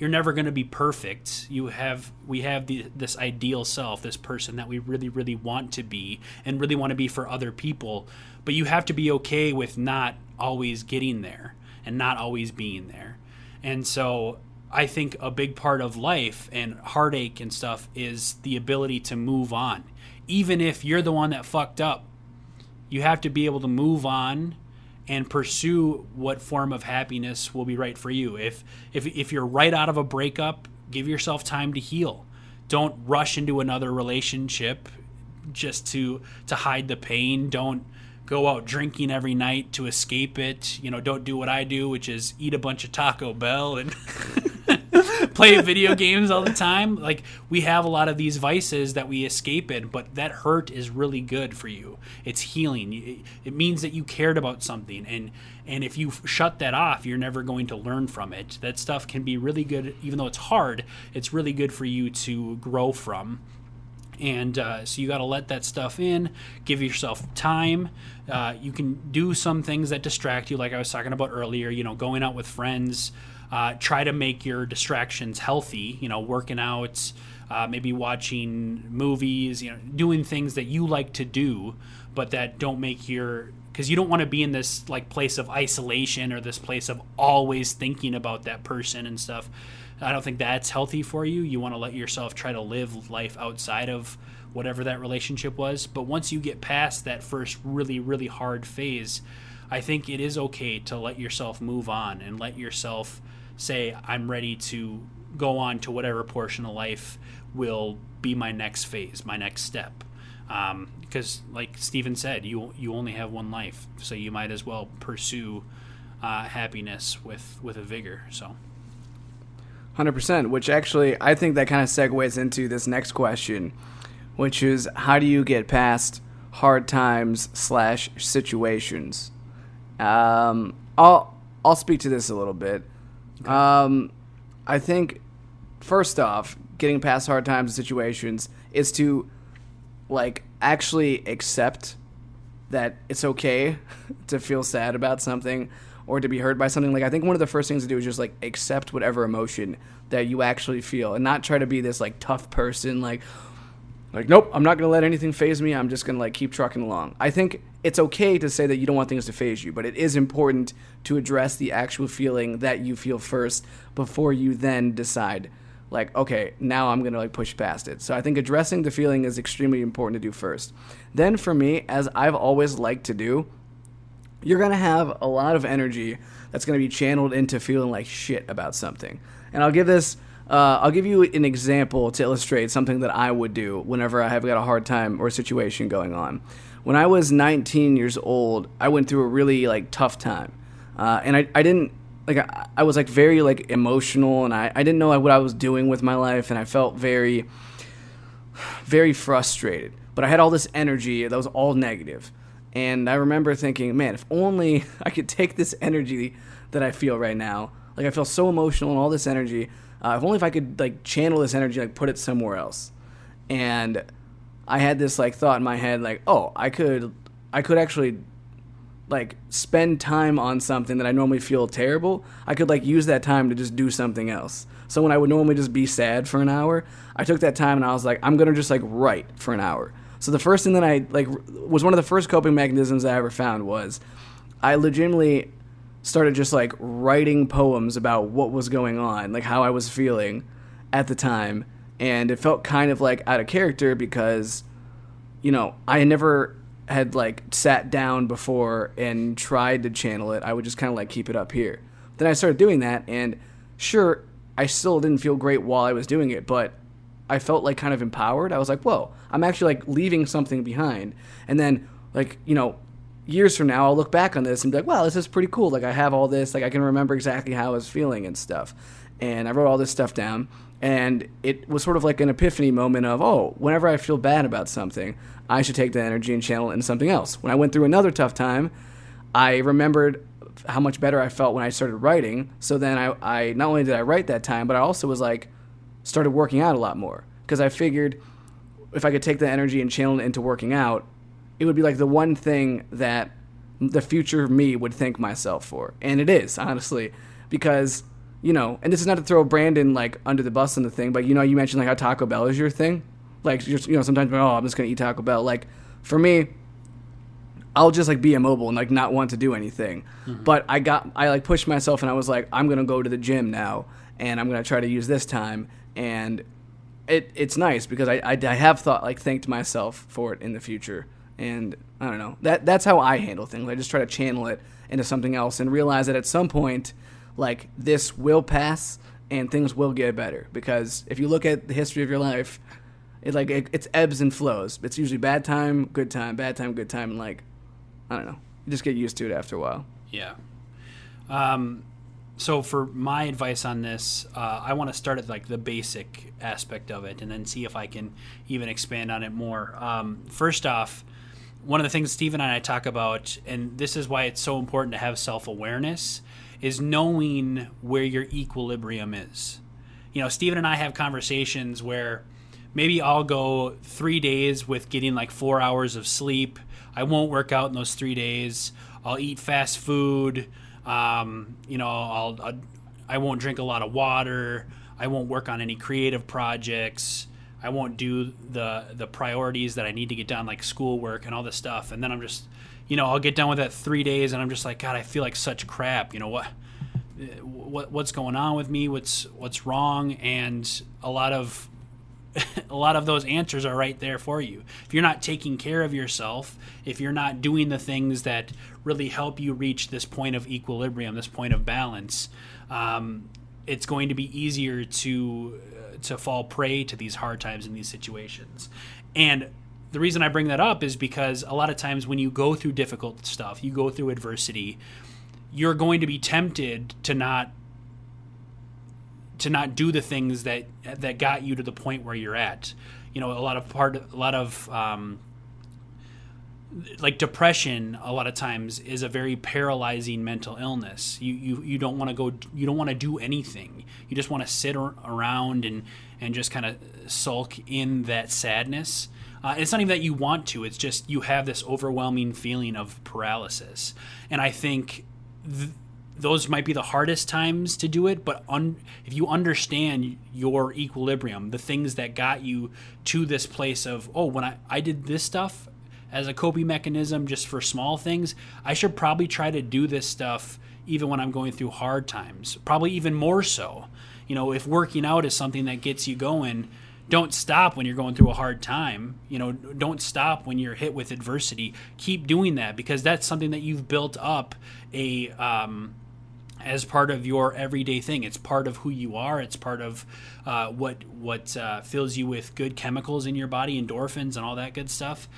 you're never going to be perfect. You have we have the, this ideal self, this person that we really really want to be and really want to be for other people, but you have to be okay with not always getting there and not always being there. And so I think a big part of life and heartache and stuff is the ability to move on. Even if you're the one that fucked up, you have to be able to move on and pursue what form of happiness will be right for you. If if if you're right out of a breakup, give yourself time to heal. Don't rush into another relationship just to to hide the pain. Don't go out drinking every night to escape it. You know, don't do what I do, which is eat a bunch of Taco Bell and *laughs* *laughs* *laughs* play video games all the time. Like we have a lot of these vices that we escape in, but that hurt is really good for you. It's healing. It means that you cared about something, and and if you shut that off, you're never going to learn from it. That stuff can be really good, even though it's hard. It's really good for you to grow from and uh, so you got to let that stuff in give yourself time uh, you can do some things that distract you like i was talking about earlier you know going out with friends uh, try to make your distractions healthy you know working out uh, maybe watching movies you know doing things that you like to do but that don't make your because you don't want to be in this like place of isolation or this place of always thinking about that person and stuff I don't think that's healthy for you. You want to let yourself try to live life outside of whatever that relationship was. But once you get past that first really, really hard phase, I think it is okay to let yourself move on and let yourself say, I'm ready to go on to whatever portion of life will be my next phase, my next step. Because, um, like Stephen said, you you only have one life, so you might as well pursue uh, happiness with with a vigor. So. Hundred percent. Which actually, I think that kind of segues into this next question, which is how do you get past hard times slash situations? Um, I'll I'll speak to this a little bit. Okay. Um, I think first off, getting past hard times and situations is to like actually accept that it's okay *laughs* to feel sad about something or to be hurt by something. Like i think one of the first things to do is just like accept whatever emotion that you actually feel and not try to be this like tough person like like nope i'm not going to let anything phase me. I'm just going to like keep trucking along. I think it's okay to say that you don't want things to phase you but it is important to address the actual feeling that you feel first before you then decide like okay now i'm going to like push past it so i think addressing the feeling is extremely important to do first then for me as i've always liked to do you're going to have a lot of energy that's going to be channeled into feeling like shit about something. And I'll give this uh, I'll give you an example to illustrate something that I would do whenever I have got a hard time or a situation going on. When I was 19 years old, I went through a really like tough time, uh, and I, I didn't like I, I, was like very like emotional, and I, I didn't know what I was doing with my life, and I felt very very frustrated. But I had all this energy that was all negative, and I remember thinking, man, if only *laughs* I could take this energy that I feel right now, like I feel so emotional and all this energy, uh, if only if I could like channel this energy, like put it somewhere else. And I had this like thought in my head, like, oh, I could, I could actually like spend time on something that I normally feel terrible. I could like use that time to just do something else. So when I would normally just be sad for an hour, I took that time and I was like, I'm gonna just like write for an hour so the first thing that I like was one of the first coping mechanisms I ever found was I legitimately started just like writing poems about what was going on, like how I was feeling at the time, and it felt kind of like out of character because you know, I never had like sat down before and tried to channel it. I would just kind of like keep it up here. Then I started doing that and sure, I still didn't feel great while I was doing it, but I felt like kind of empowered. I was like, whoa, I'm actually like leaving something behind. And then like, you know, years from now I'll look back on this and be like, wow, this is pretty cool. Like I have all this, like I can remember exactly how I was feeling and stuff. And I wrote all this stuff down and it was sort of like an epiphany moment of, oh, whenever I feel bad about something, I should take that energy and channel it into something else. When I went through another tough time, I remembered how much better I felt when I started writing. So then I, I not only did I write that time, but I also was like, started working out a lot more because I figured if I could take the energy and channel it into working out, it would be like the one thing that the future me would thank myself for. And it is, honestly, because, you know, and this is not to throw Brandon like under the bus on the thing, but you know, you mentioned like how Taco Bell is your thing. Like, just, you know, sometimes, oh, I'm just going to eat Taco Bell. Like, for me, I'll just like be immobile and like not want to do anything. Mm-hmm. But I got, I like pushed myself and I was like, I'm going to go to the gym now and I'm going to try to use this time and it it's nice because I, I, I have thought like thanked myself for it in the future, and I don't know that that's how I handle things. I just try to channel it into something else and realize that at some point, like this will pass and things will get better. Because if you look at the history of your life, it like it, it's ebbs and flows. It's usually bad time, good time, bad time, good time, and like I don't know, you just get used to it after a while. Yeah. Um, so for my advice on this, uh, I want to start at like the basic aspect of it, and then see if I can even expand on it more. Um, first off, one of the things Stephen and I talk about, and this is why it's so important to have self awareness, is knowing where your equilibrium is. You know, Stephen and I have conversations where maybe I'll go three days with getting like four hours of sleep. I won't work out in those three days. I'll eat fast food. Um, you know, I'll, I'll I won't drink a lot of water. I won't work on any creative projects. I won't do the the priorities that I need to get done, like schoolwork and all this stuff. And then I'm just, you know, I'll get done with that three days, and I'm just like, God, I feel like such crap. You know what? What what's going on with me? What's what's wrong? And a lot of *laughs* a lot of those answers are right there for you. If you're not taking care of yourself, if you're not doing the things that really help you reach this point of equilibrium, this point of balance, um, it's going to be easier to to fall prey to these hard times in these situations. And the reason I bring that up is because a lot of times when you go through difficult stuff, you go through adversity, you're going to be tempted to not to not do the things that that got you to the point where you're at. You know, a lot of part, a lot of um, like depression. A lot of times is a very paralyzing mental illness. You you you don't want to go. You don't want to do anything. You just want to sit around and and just kind of sulk in that sadness. Uh, it's not even that you want to. It's just you have this overwhelming feeling of paralysis, and I think. Th- those might be the hardest times to do it but un, if you understand your equilibrium the things that got you to this place of oh when I, I did this stuff as a coping mechanism just for small things i should probably try to do this stuff even when i'm going through hard times probably even more so you know if working out is something that gets you going don't stop when you're going through a hard time you know don't stop when you're hit with adversity keep doing that because that's something that you've built up a um, as part of your everyday thing. It's part of who you are. It's part of uh, what what uh, fills you with good chemicals in your body, endorphins, and all that good stuff.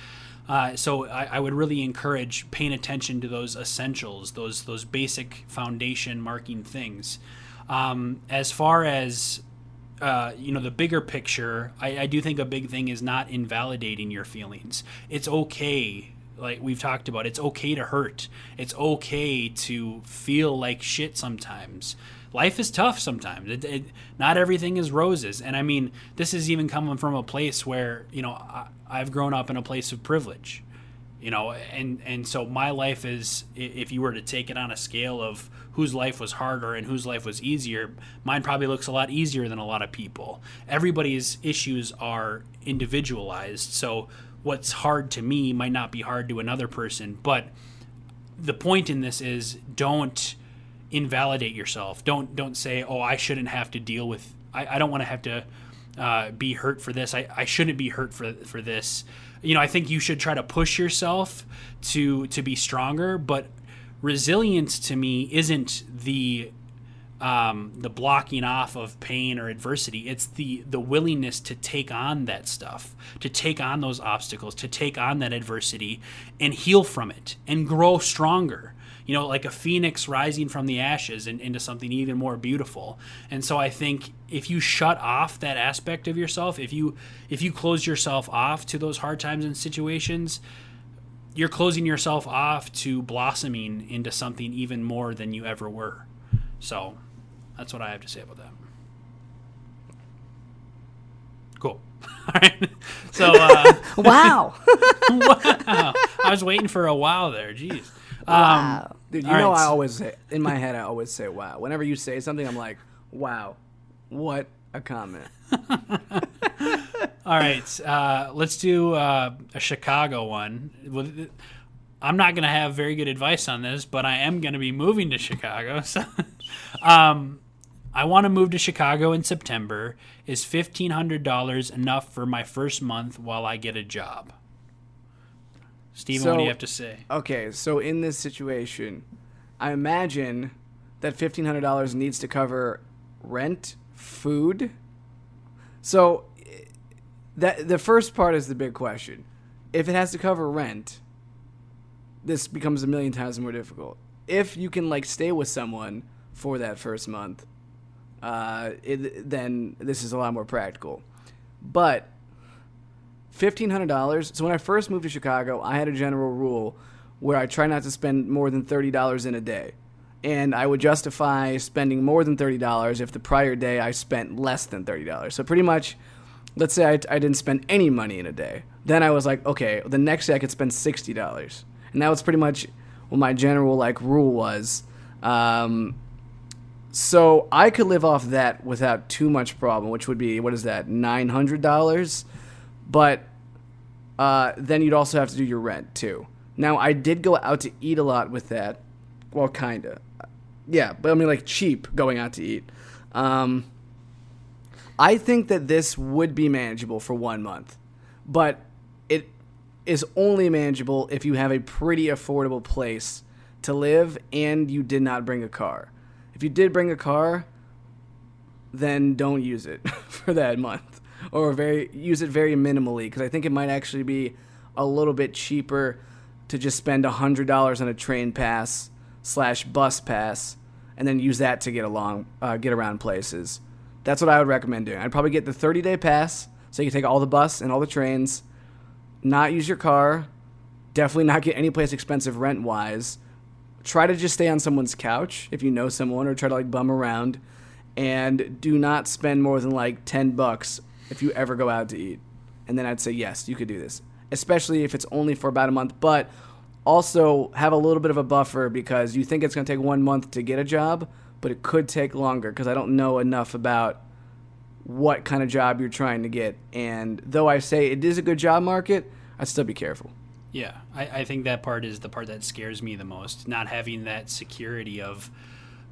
Uh, so I, I, would really encourage paying attention to those essentials, those those basic foundation marking things. Um, as far as uh, you know, the bigger picture, I, I do think a big thing is not invalidating your feelings. It's okay like we've talked about it's okay to hurt it's okay to feel like shit sometimes life is tough sometimes it, it, not everything is roses and i mean this is even coming from a place where you know I, i've grown up in a place of privilege you know and and so my life is if you were to take it on a scale of whose life was harder and whose life was easier mine probably looks a lot easier than a lot of people everybody's issues are individualized so what's hard to me might not be hard to another person. But the point in this is don't invalidate yourself. Don't don't say, oh, I shouldn't have to deal with. I, I don't want to have to uh, be hurt for this. I, I shouldn't be hurt for for this. You know, I think you should try to push yourself to to be stronger. But resilience to me isn't the um, the blocking off of pain or adversity. It's the the willingness to take on that stuff, to take on those obstacles, to take on that adversity, and heal from it and grow stronger. You know, like a phoenix rising from the ashes and into something even more beautiful. And so I think if you shut off that aspect of yourself, if you if you close yourself off to those hard times and situations, you're closing yourself off to blossoming into something even more than you ever were. So that's what I have to say about that. Cool. *laughs* All right. So, uh, *laughs* wow. *laughs* wow. I was waiting for a wow there. Jeez. Um, wow. Dude, you know right. I always say, in my head, I always say wow. Whenever you say something, I'm like, wow. What a comment. *laughs* All right. Uh, let's do uh, a Chicago one. I'm not going to have very good advice on this, but I am going to be moving to Chicago. *laughs* So, um, I want to move to Chicago in September. Is $1,500 enough for my first month while I get a job? Steven, so, what do you have to say? Okay, so in this situation, I imagine that $1,500 needs to cover rent, food. So that the first part is the big question. If it has to cover rent, this becomes a million times more difficult. If you can like stay with someone for that first month, uh, it, then this is a lot more practical. But fifteen hundred dollars. So when I first moved to Chicago, I had a general rule where I try not to spend more than thirty dollars in a day, and I would justify spending more than thirty dollars if the prior day I spent less than thirty dollars. So pretty much, let's say I, I didn't spend any money in a day. Then I was like, okay, the next day I could spend sixty dollars, and that was pretty much what my general like rule was. Um, so I could live off that without too much problem, which would be what is that nine hundred dollars, but uh, then you'd also have to do your rent too. Now I did go out to eat a lot with that, well, kinda, yeah, but I mean like cheap going out to eat. Um, I think that this would be manageable for one month, but it is only manageable if you have a pretty affordable place to live and you did not bring a car. If you did bring a car, then don't use it *laughs* for that month or very use it very minimally because I think it might actually be a little bit cheaper to just spend hundred dollars on a train pass slash bus pass and then use that to get along uh, get around places. That's what I would recommend doing. I'd probably get the 30 day pass so you can take all the bus and all the trains, not use your car, definitely not get any place expensive rent wise. Try to just stay on someone's couch if you know someone or try to like bum around and do not spend more than like 10 bucks if you ever go out to eat. And then I'd say yes, you could do this, especially if it's only for about a month, but also have a little bit of a buffer because you think it's going to take 1 month to get a job but it could take longer because I don't know enough about what kind of job you're trying to get. And though I say it is a good job market, I'd still be careful. Yeah, I, I think that part is the part that scares me the most. Not having that security of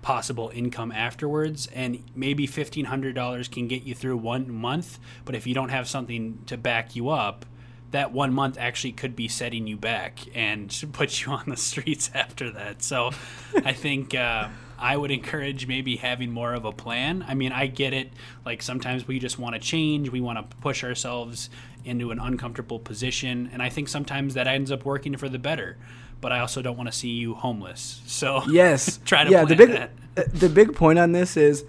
possible income afterwards and maybe $1500 can get you through one month but if you don't have something to back you up that one month actually could be setting you back and *laughs* put you on the streets after that so i think uh, I would encourage maybe having more of a plan. I mean, I get it. Like sometimes we just want to change, we want to push ourselves into an uncomfortable position, and I think sometimes that ends up working for the better. But I also don't want to see you homeless. So yes, *laughs* try to yeah. the big that. Uh, the big point on this is,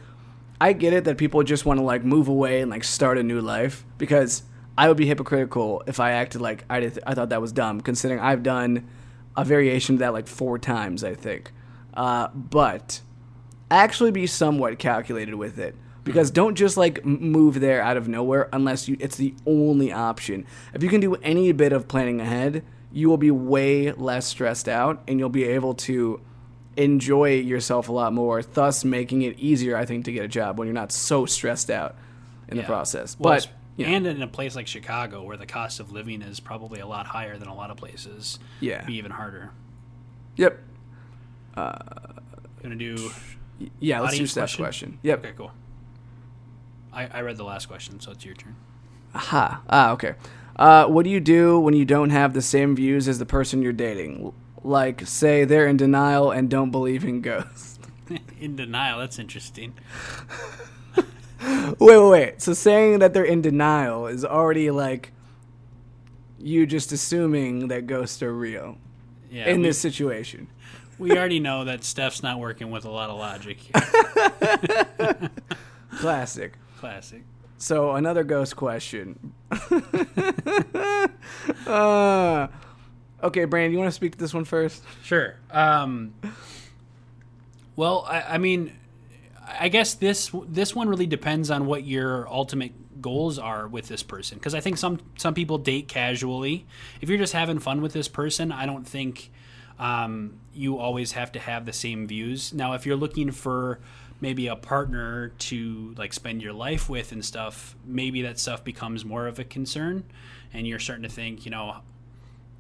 I get it that people just want to like move away and like start a new life because I would be hypocritical if I acted like I did, I thought that was dumb, considering I've done a variation of that like four times. I think. Uh, but actually be somewhat calculated with it because don't just like move there out of nowhere unless you it's the only option. If you can do any bit of planning ahead, you will be way less stressed out and you'll be able to enjoy yourself a lot more, thus making it easier I think to get a job when you're not so stressed out in yeah. the process. Well, but you know. and in a place like Chicago where the cost of living is probably a lot higher than a lot of places, yeah, be even harder. Yep. Uh, gonna do. Yeah, let's do that question. question. Yep. Okay, cool. I, I read the last question, so it's your turn. Aha. Ah, okay. Uh, what do you do when you don't have the same views as the person you're dating? Like, say they're in denial and don't believe in ghosts. *laughs* in denial? That's interesting. *laughs* wait, wait, wait. So saying that they're in denial is already like you just assuming that ghosts are real. Yeah, in we, this situation we already know that Steph's not working with a lot of logic. *laughs* Classic. Classic. So another ghost question. *laughs* uh, okay, Brandon, you want to speak to this one first? Sure. Um, well, I, I mean, I guess this this one really depends on what your ultimate goals are with this person because I think some some people date casually. If you're just having fun with this person, I don't think um, you always have to have the same views. Now, if you're looking for maybe a partner to like spend your life with and stuff, maybe that stuff becomes more of a concern, and you're starting to think, you know,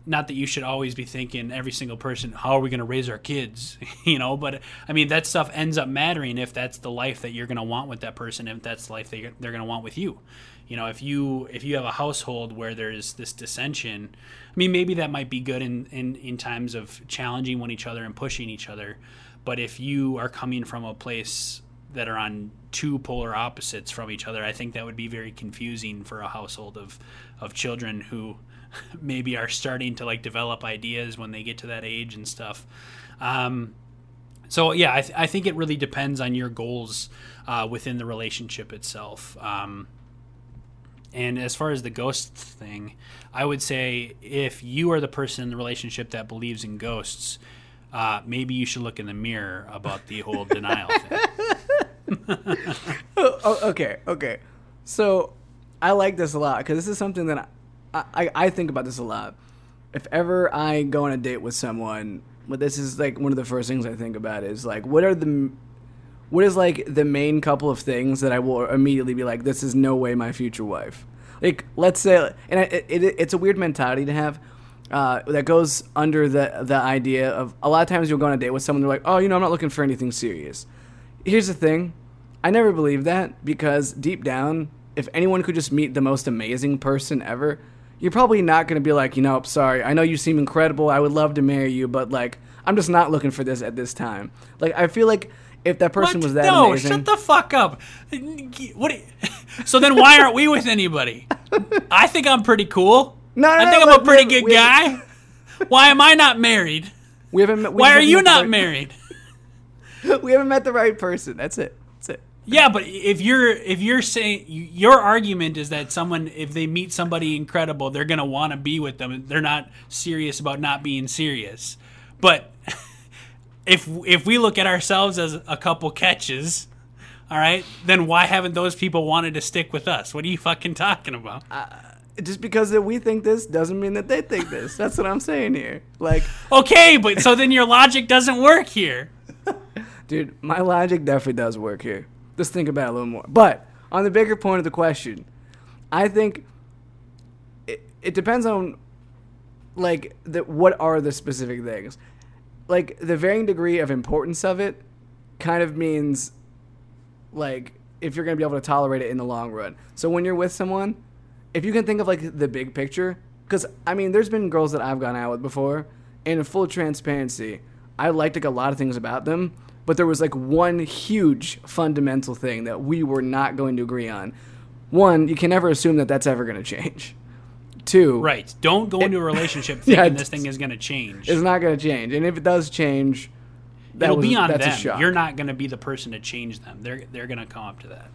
not that you should always be thinking every single person, how are we going to raise our kids, *laughs* you know? But I mean, that stuff ends up mattering if that's the life that you're going to want with that person, if that's the life that they're going to want with you. You know if you if you have a household where there's this dissension i mean maybe that might be good in in, in times of challenging one each other and pushing each other but if you are coming from a place that are on two polar opposites from each other i think that would be very confusing for a household of of children who *laughs* maybe are starting to like develop ideas when they get to that age and stuff um, So yeah, I, th- I think it really depends on your goals uh, within the relationship itself. Um, and as far as the ghost thing, I would say if you are the person in the relationship that believes in ghosts, uh, maybe you should look in the mirror about the whole denial thing. *laughs* oh, okay, okay. So I like this a lot because this is something that I, I, I think about this a lot. If ever I go on a date with someone, but this is like one of the first things I think about is like what are the what is like the main couple of things that I will immediately be like, this is no way my future wife. Like, let's say, and it, it, it's a weird mentality to have. Uh, that goes under the the idea of a lot of times you'll go on a date with someone they're like, oh, you know, I'm not looking for anything serious. Here's the thing, I never believed that because deep down, if anyone could just meet the most amazing person ever, you're probably not going to be like, you know, sorry, I know you seem incredible, I would love to marry you, but like, I'm just not looking for this at this time. Like, I feel like if that person What? was that no, amazing, shut the fuck up. *laughs* What? you- *laughs* so then, why aren't we with anybody? *laughs* I think I'm pretty cool. No, no, I no, think I'm a pretty good guy. *laughs* Why am I not married? we haven't. met- we Why are haven't you not right- married? *laughs* we haven't met the right person. That's it. That's it. Yeah, but if you're if you're saying your argument is that someone if they meet somebody incredible, they're gonna want to be with them. They're not serious about not being serious. But *laughs* if if we look at ourselves as a couple catches, all right, then why haven't those people wanted to stick with us? What are you fucking talking about? Uh, Just because that we think this doesn't mean that they think this. That's what I'm saying here. Like, *laughs* Okay, but so then your logic doesn't work here. *laughs* dude, my logic definitely does work here. Just think about it a little more. But on the bigger point of the question, I think it, it depends on like the what are the specific things. Like the varying degree of importance of it kind of means like if you're going to be able to tolerate it in the long run. So when you're with someone, if you can think of like the big picture, because I mean, there's been girls that I've gone out with before, and in full transparency, I liked like a lot of things about them, but there was like one huge fundamental thing that we were not going to agree on. One, you can never assume that that's ever going to change. Two, Right. Don't go into a *laughs* relationship thinking Yeah, this thing is going to change. it's not going to change, and if it does change, that It'll was, be on them. You're not going to be the person to change them. They're they're going to come up to that.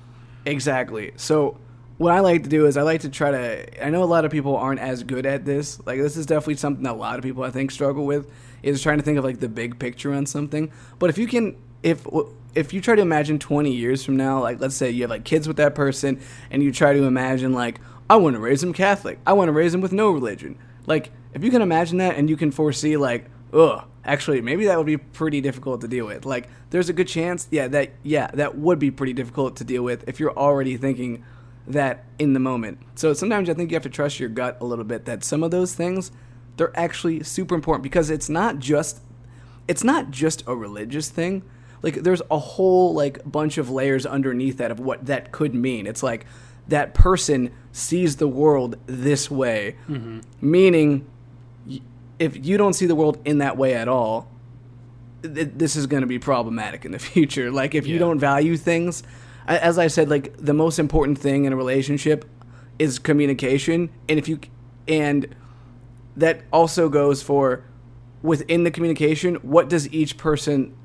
Exactly. So what I like to do is I like to try to. I know a lot of people aren't as good at this. Like this is definitely something that a lot of people I think struggle with is trying to think of like the big picture on something. But if you can, if if you try to imagine 20 years from now, like let's say you have like kids with that person, and you try to imagine like I want to raise them Catholic. I want to raise them with no religion. Like if you can imagine that and you can foresee like, ugh, actually maybe that would be pretty difficult to deal with. Like there's a good chance, yeah, that yeah, that would be pretty difficult to deal with if you're already thinking that in the moment. So sometimes I think you have to trust your gut a little bit that some of those things they're actually super important because it's not just it's not just a religious thing. Like there's a whole like bunch of layers underneath that of what that could mean. It's like that person sees the world this way, mm-hmm. meaning if you don't see the world in that way at all, th- this is going to be problematic in the *laughs* future. Like if you don't value things, as I said, like the most important thing in a relationship is communication, and if you and that also goes for within the communication, what does each person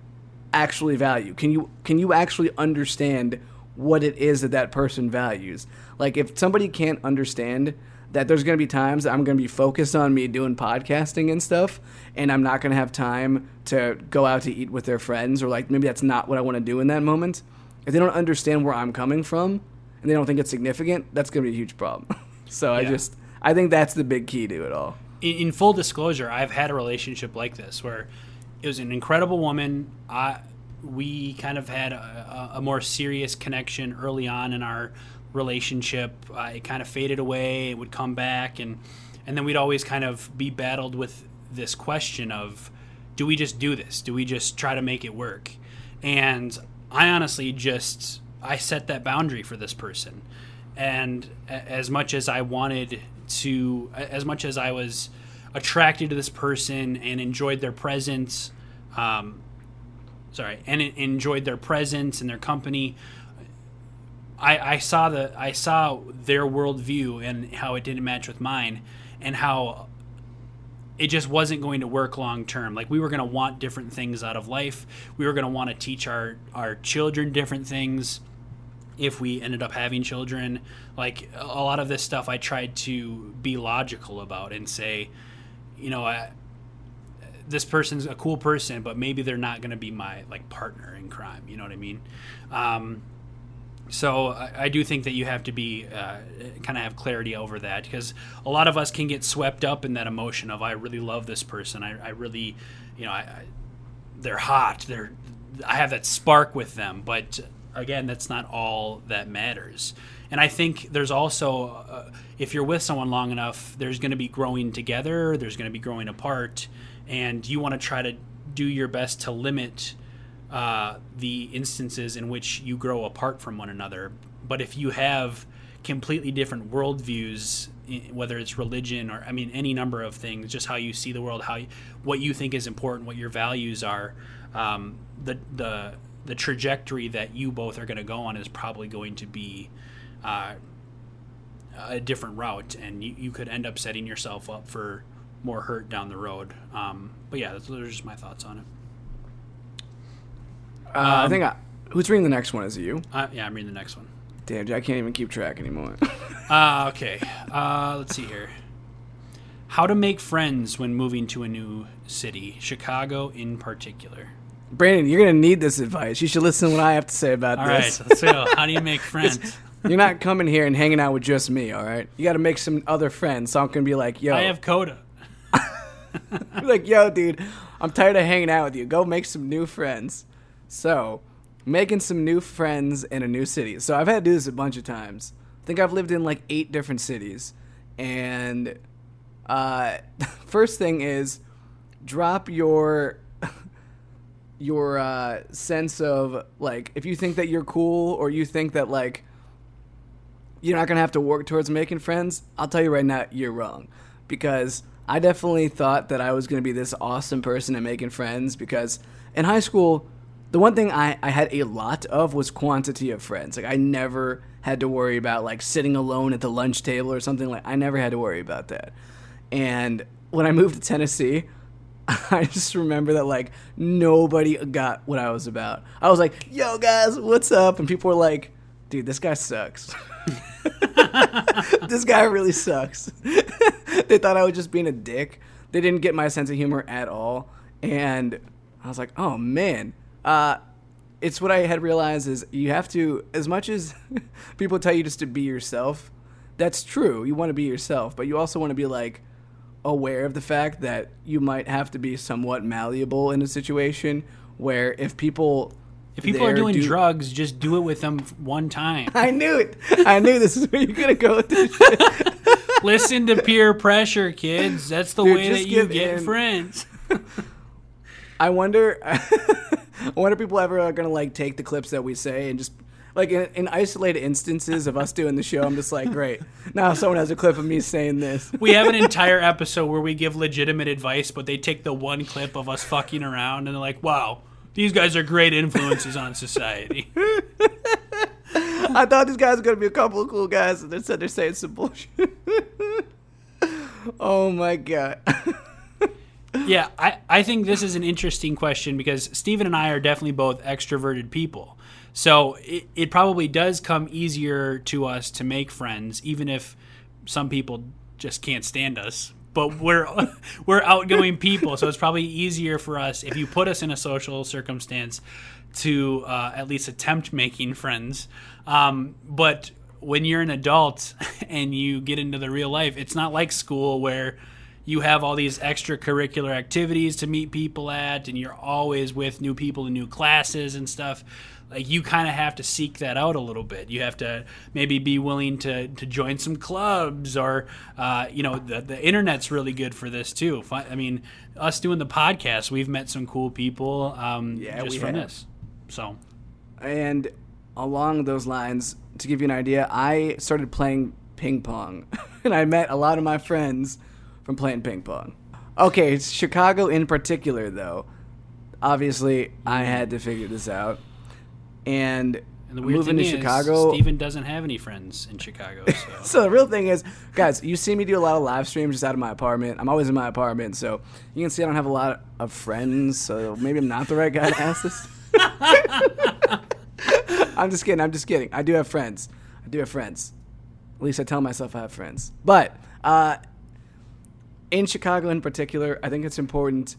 actually value? Can you can you actually understand what it is that that person values? Like if somebody can't understand that there's going to be times that I'm going to be focused on me doing podcasting and stuff and I'm not going to have time to go out to eat with their friends or like maybe that's not what I want to do in that moment. If they don't understand where I'm coming from and they don't think it's significant, that's going to be a huge problem. *laughs* so I just I think that's the big key to it all. in, in full disclosure, I've had a relationship like this where it was an incredible woman. I we kind of had a, a, a more serious connection early on in our relationship. Uh, it kind of faded away. It would come back, and and then we'd always kind of be battled with this question of, do we just do this? Do we just try to make it work? And I honestly just I set that boundary for this person, and as much as I wanted to, as much as I was attracted to this person and enjoyed their presence, um, sorry, and enjoyed their presence and their company. I, I saw the I saw their worldview and how it didn't match with mine, and how it just wasn't going to work long term. Like we were going to want different things out of life. We were going to want to teach our our children different things if we ended up having children. Like a lot of this stuff I tried to be logical about and say, you know, I, this person's a cool person, but maybe they're not going to be my like partner in crime. You know what I mean? Um, so I, I, do think that you have to be uh, kind of have clarity over that because a lot of us can get swept up in that emotion of I really love this person. I, I really, you know, I, I, they're hot. They're I have that spark with them, but again, that's not all that matters. And I think there's also, uh, if you're with someone long enough, there's going to be growing together, there's going to be growing apart, and you want to try to do your best to limit uh, the instances in which you grow apart from one another. But if you have completely different worldviews, whether it's religion or I mean any number of things, just how you see the world, how you, what you think is important, what your values are, um, the the the trajectory that you both are going to go on is probably going to be uh, a different route, and you, you could end up setting yourself up for more hurt down the road. Um, but yeah, those are just my thoughts on it. Uh, um, I think I, who's reading the next one? Is it you? Uh, yeah, I'm reading the next one. Damn, I can't even keep track anymore. *laughs* uh, okay. Uh, let's see here. How to make friends when moving to a new city, Chicago in particular. Brandon, you're gonna need this advice. You should listen to what I have to say about all this. All right, so *laughs* how do you make friends? *laughs* you're not coming here and hanging out with just me, all right? You got to make some other friends. So I'm gonna be like, yo, I have Coda. like, yo, dude, I'm tired of hanging out with you. Go make some new friends. So, making some new friends in a new city. So I've had to do this a bunch of times. I think I've lived in like eight different cities, and uh, *laughs* first thing is drop your *laughs* your uh, sense of like if you think that you're cool or you think that like you're not gonna have to work towards making friends, I'll tell you right now, you're wrong. Because I definitely thought that I was gonna be this awesome person at making friends because in high school, the one thing I, I had a lot of was quantity of friends. Like I never had to worry about like sitting alone at the lunch table or something like I never had to worry about that. And when I moved to Tennessee, *laughs* I just remember that like nobody got what I was about. I was like, "Yo guys, what's up?" And people were like, "Dude, this guy sucks." *laughs* this guy really sucks. *laughs* they thought I was just being a dick. They didn't get my sense of humor at all. And I was like, "Oh man." Uh it's what I had realized is you have to as much as *laughs* people tell you just to be yourself, that's true. You want to be yourself, but you also want to be like aware of the fact that you might have to be somewhat malleable in a situation where if people if people are doing do, drugs, just do it with them one time. *laughs* I knew it. I knew this is where you're gonna go with this. *laughs* Listen to peer pressure, kids. That's the Dude, way that you get in. friends. I wonder. I wonder if people ever are gonna like take the clips that we say and just like in, in, isolated instances of us doing the show, I'm just like, great. *laughs* Now someone has a clip of me saying this. We have an entire *laughs* episode where we give legitimate advice, but they take the one clip of us fucking around and they're like, wow, these guys are great influences on society. *laughs* I thought these guys were gonna be a couple of cool guys, and instead they're saying some bullshit. oh my god. Yeah, I, I think this is an interesting question because Stephen and I are definitely both extroverted people. So it, it probably does come easier to us to make friends, even if some people just can't stand us. But we're *laughs* we're outgoing people, so it's probably easier for us if you put us in a social circumstance to uh, at least attempt making friends. Um, but when you're an adult *laughs* and you get into the real life, it's not like school where you have all these extracurricular activities to meet people at, and you're always with new people in new classes and stuff like you kind of have to seek that out a little bit. You have to maybe be willing to, to join some clubs or, uh, you know, the, the internet's really good for this too. I mean, us doing the podcast, we've met some cool people um, yeah, just from have. this. So, and along those lines, to give you an idea, I started playing ping pong, *laughs* and I met a lot of my friends from playing ping pong. Okay, it's Chicago in particular, though. Obviously, I had to figure this out and And the weird moving thing to is, Chicago. Steven doesn't have any friends in Chicago. So. *laughs* So the real thing is, guys, you see me do a lot of live streams just out of my apartment. I'm always in my apartment, so you can see I don't have a lot of friends. So maybe I'm not the right guy to ask this. *laughs* I'm just kidding. I'm just kidding. I do have friends. I do have friends. At least I tell myself I have friends. But uh, in Chicago, in particular, I think it's important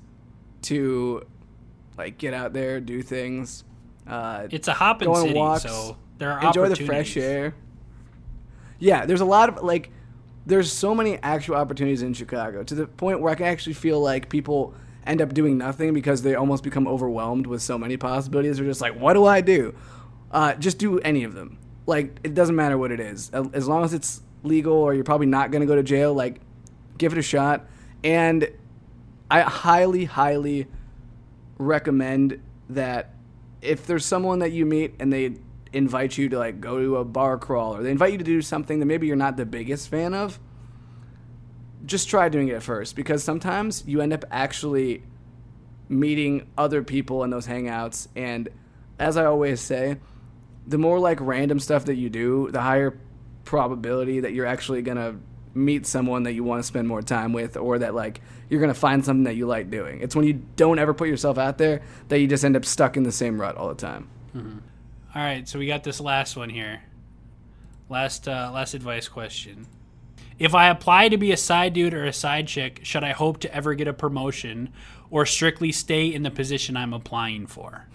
to like get out there, do things. Uh, it's a hopping go on city, walks, so there are enjoy the fresh air. Yeah, there's a lot of like, there's so many actual opportunities in Chicago to the point where I can actually feel like people end up doing nothing because they almost become overwhelmed with so many possibilities. They're just like, what do I do? Uh, just do any of them. Like, it doesn't matter what it is, as long as it's legal or you're probably not going to go to jail. Like, give it a shot. And I highly, highly recommend that if there's someone that you meet and they invite you to like go to a bar crawl or they invite you to do something that maybe you're not the biggest fan of, just try doing it first because sometimes you end up actually meeting other people in those hangouts and as I always say, the more like random stuff that you do, the higher probability that you're actually going to meet someone that you want to spend more time with or that like you're going to find something that you like doing. It's when you don't ever put yourself out there that you just end up stuck in the same rut all the time. Mm-hmm. All right, so we got this last one here. Last uh, last advice question. If I apply to be a side dude or a side chick, should I hope to ever get a promotion or strictly stay in the position I'm applying for?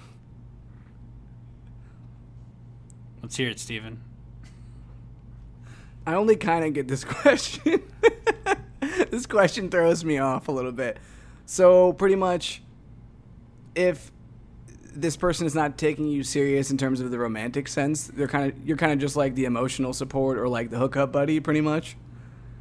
Let's hear it, Steven. I only kind of get this *laughs* question. this question throws me off a little bit. So, pretty much, if this person is not taking you serious in terms of the romantic sense, they're kind of you're kind of just like the emotional support or like the hookup buddy, pretty much.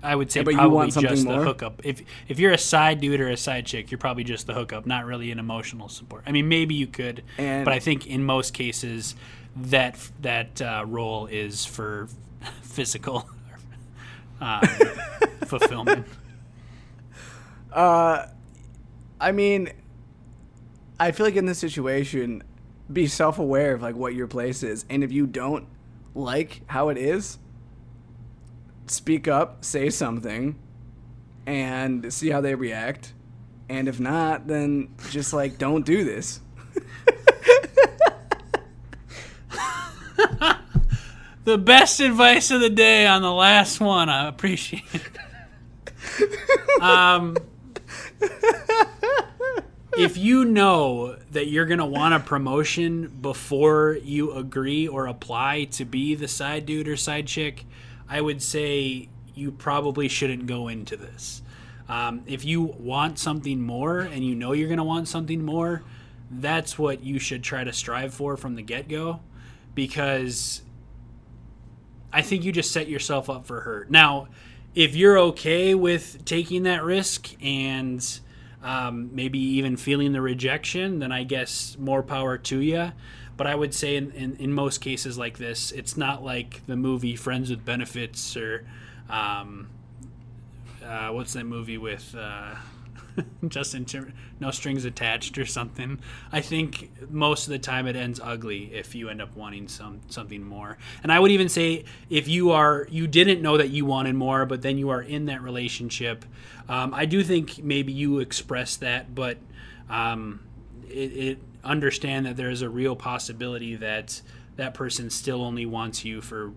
I would say Yeah, but you probably want something just more? the hookup. If if you're a side dude or a side chick, you're probably just the hookup, not really an emotional support. I mean, maybe you could, And- but I think in most cases that that uh, role is for *laughs* physical um, fulfillment. *laughs* Uh, I mean, I feel like in this situation, be self aware of like what your place is, and if you don't like how it is, speak up, say something, and see how they react. And if not, then just like don't do this. *laughs* *laughs* The best advice of the day on the last one. I appreciate it. um, if you know that you're going to want a promotion before you agree or apply to be the side dude or side chick, I would say you probably shouldn't go into this. Um, if you want something more and you know you're going to want something more, that's what you should try to strive for from the get go because I think you just set yourself up for hurt. Now, if you're okay with taking that risk and um, maybe even feeling the rejection, then I guess more power to you. But I would say in, in, in most cases like this, it's not like the movie Friends with Benefits or um, uh, what's that movie with uh, *laughs* Justin Timber, No Strings Attached or something. I think most of the time it ends ugly if you end up wanting some something more. And I would even say if you are you didn't know that you wanted more, but then you are in that relationship, um, I do think maybe you express that, but um, it, it understand that there is a real possibility that that person still only wants you for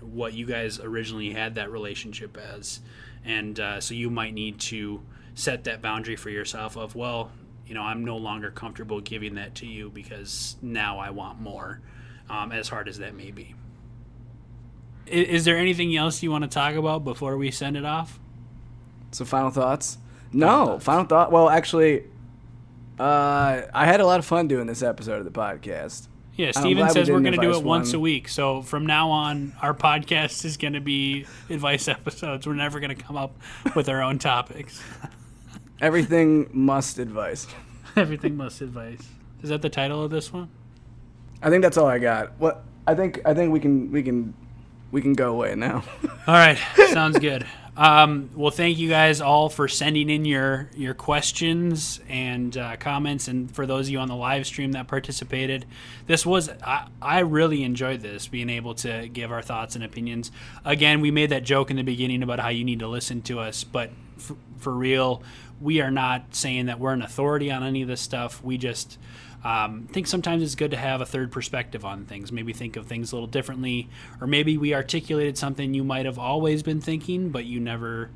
what you guys originally had that relationship as and uh, so you might need to set that boundary for yourself of well you know i'm no longer comfortable giving that to you because now i want more um, as hard as that may be is, is there anything else you want to talk about before we send it off So, final thoughts? No, final thought. Well, actually, uh, I had a lot of fun doing this episode of the podcast. yeah steven glad we says we're going to do it advice once a week so from now on our podcast is going to be advice *laughs* episodes we're never going to come up with our own topics *laughs* Everything must advice. *laughs* everything must advice is that the title of this one I think that's all I got. What I think I think we can we can we can go away now. *laughs* All right, sounds good. Um, well, thank you guys all for sending in your your questions and uh, comments, and for those of you on the live stream that participated, this was I, I really enjoyed this being able to give our thoughts and opinions. Again, we made that joke in the beginning about how you need to listen to us, but for, for real, we are not saying that we're an authority on any of this stuff. We just um, think sometimes it's good to have a third perspective on things. Maybe think of things a little differently, or maybe we articulated something you might have always been thinking, but you never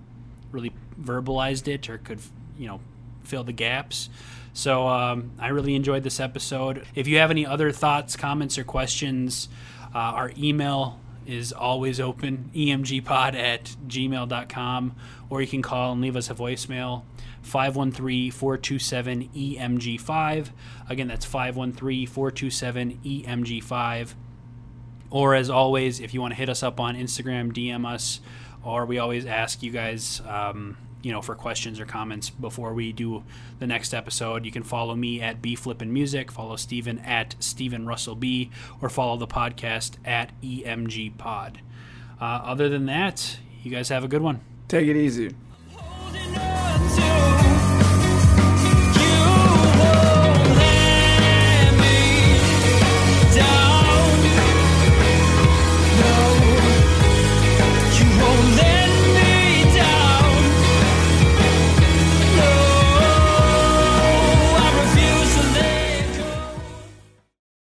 really verbalized it or could, you know, fill the gaps. So um, I really enjoyed this episode. If you have any other thoughts, comments, or questions, uh, our email is always open emgpod at gmail.com or you can call and leave us a voicemail 513-427-emg5 again that's 513-427-emg5 or as always if you want to hit us up on instagram dm us or we always ask you guys um, you know for questions or comments before we do the next episode. You can follow me at b flippin music follow steven at steven russell b or follow the podcast at emg pod. Uh, other than that you guys have a good one. Take it easy.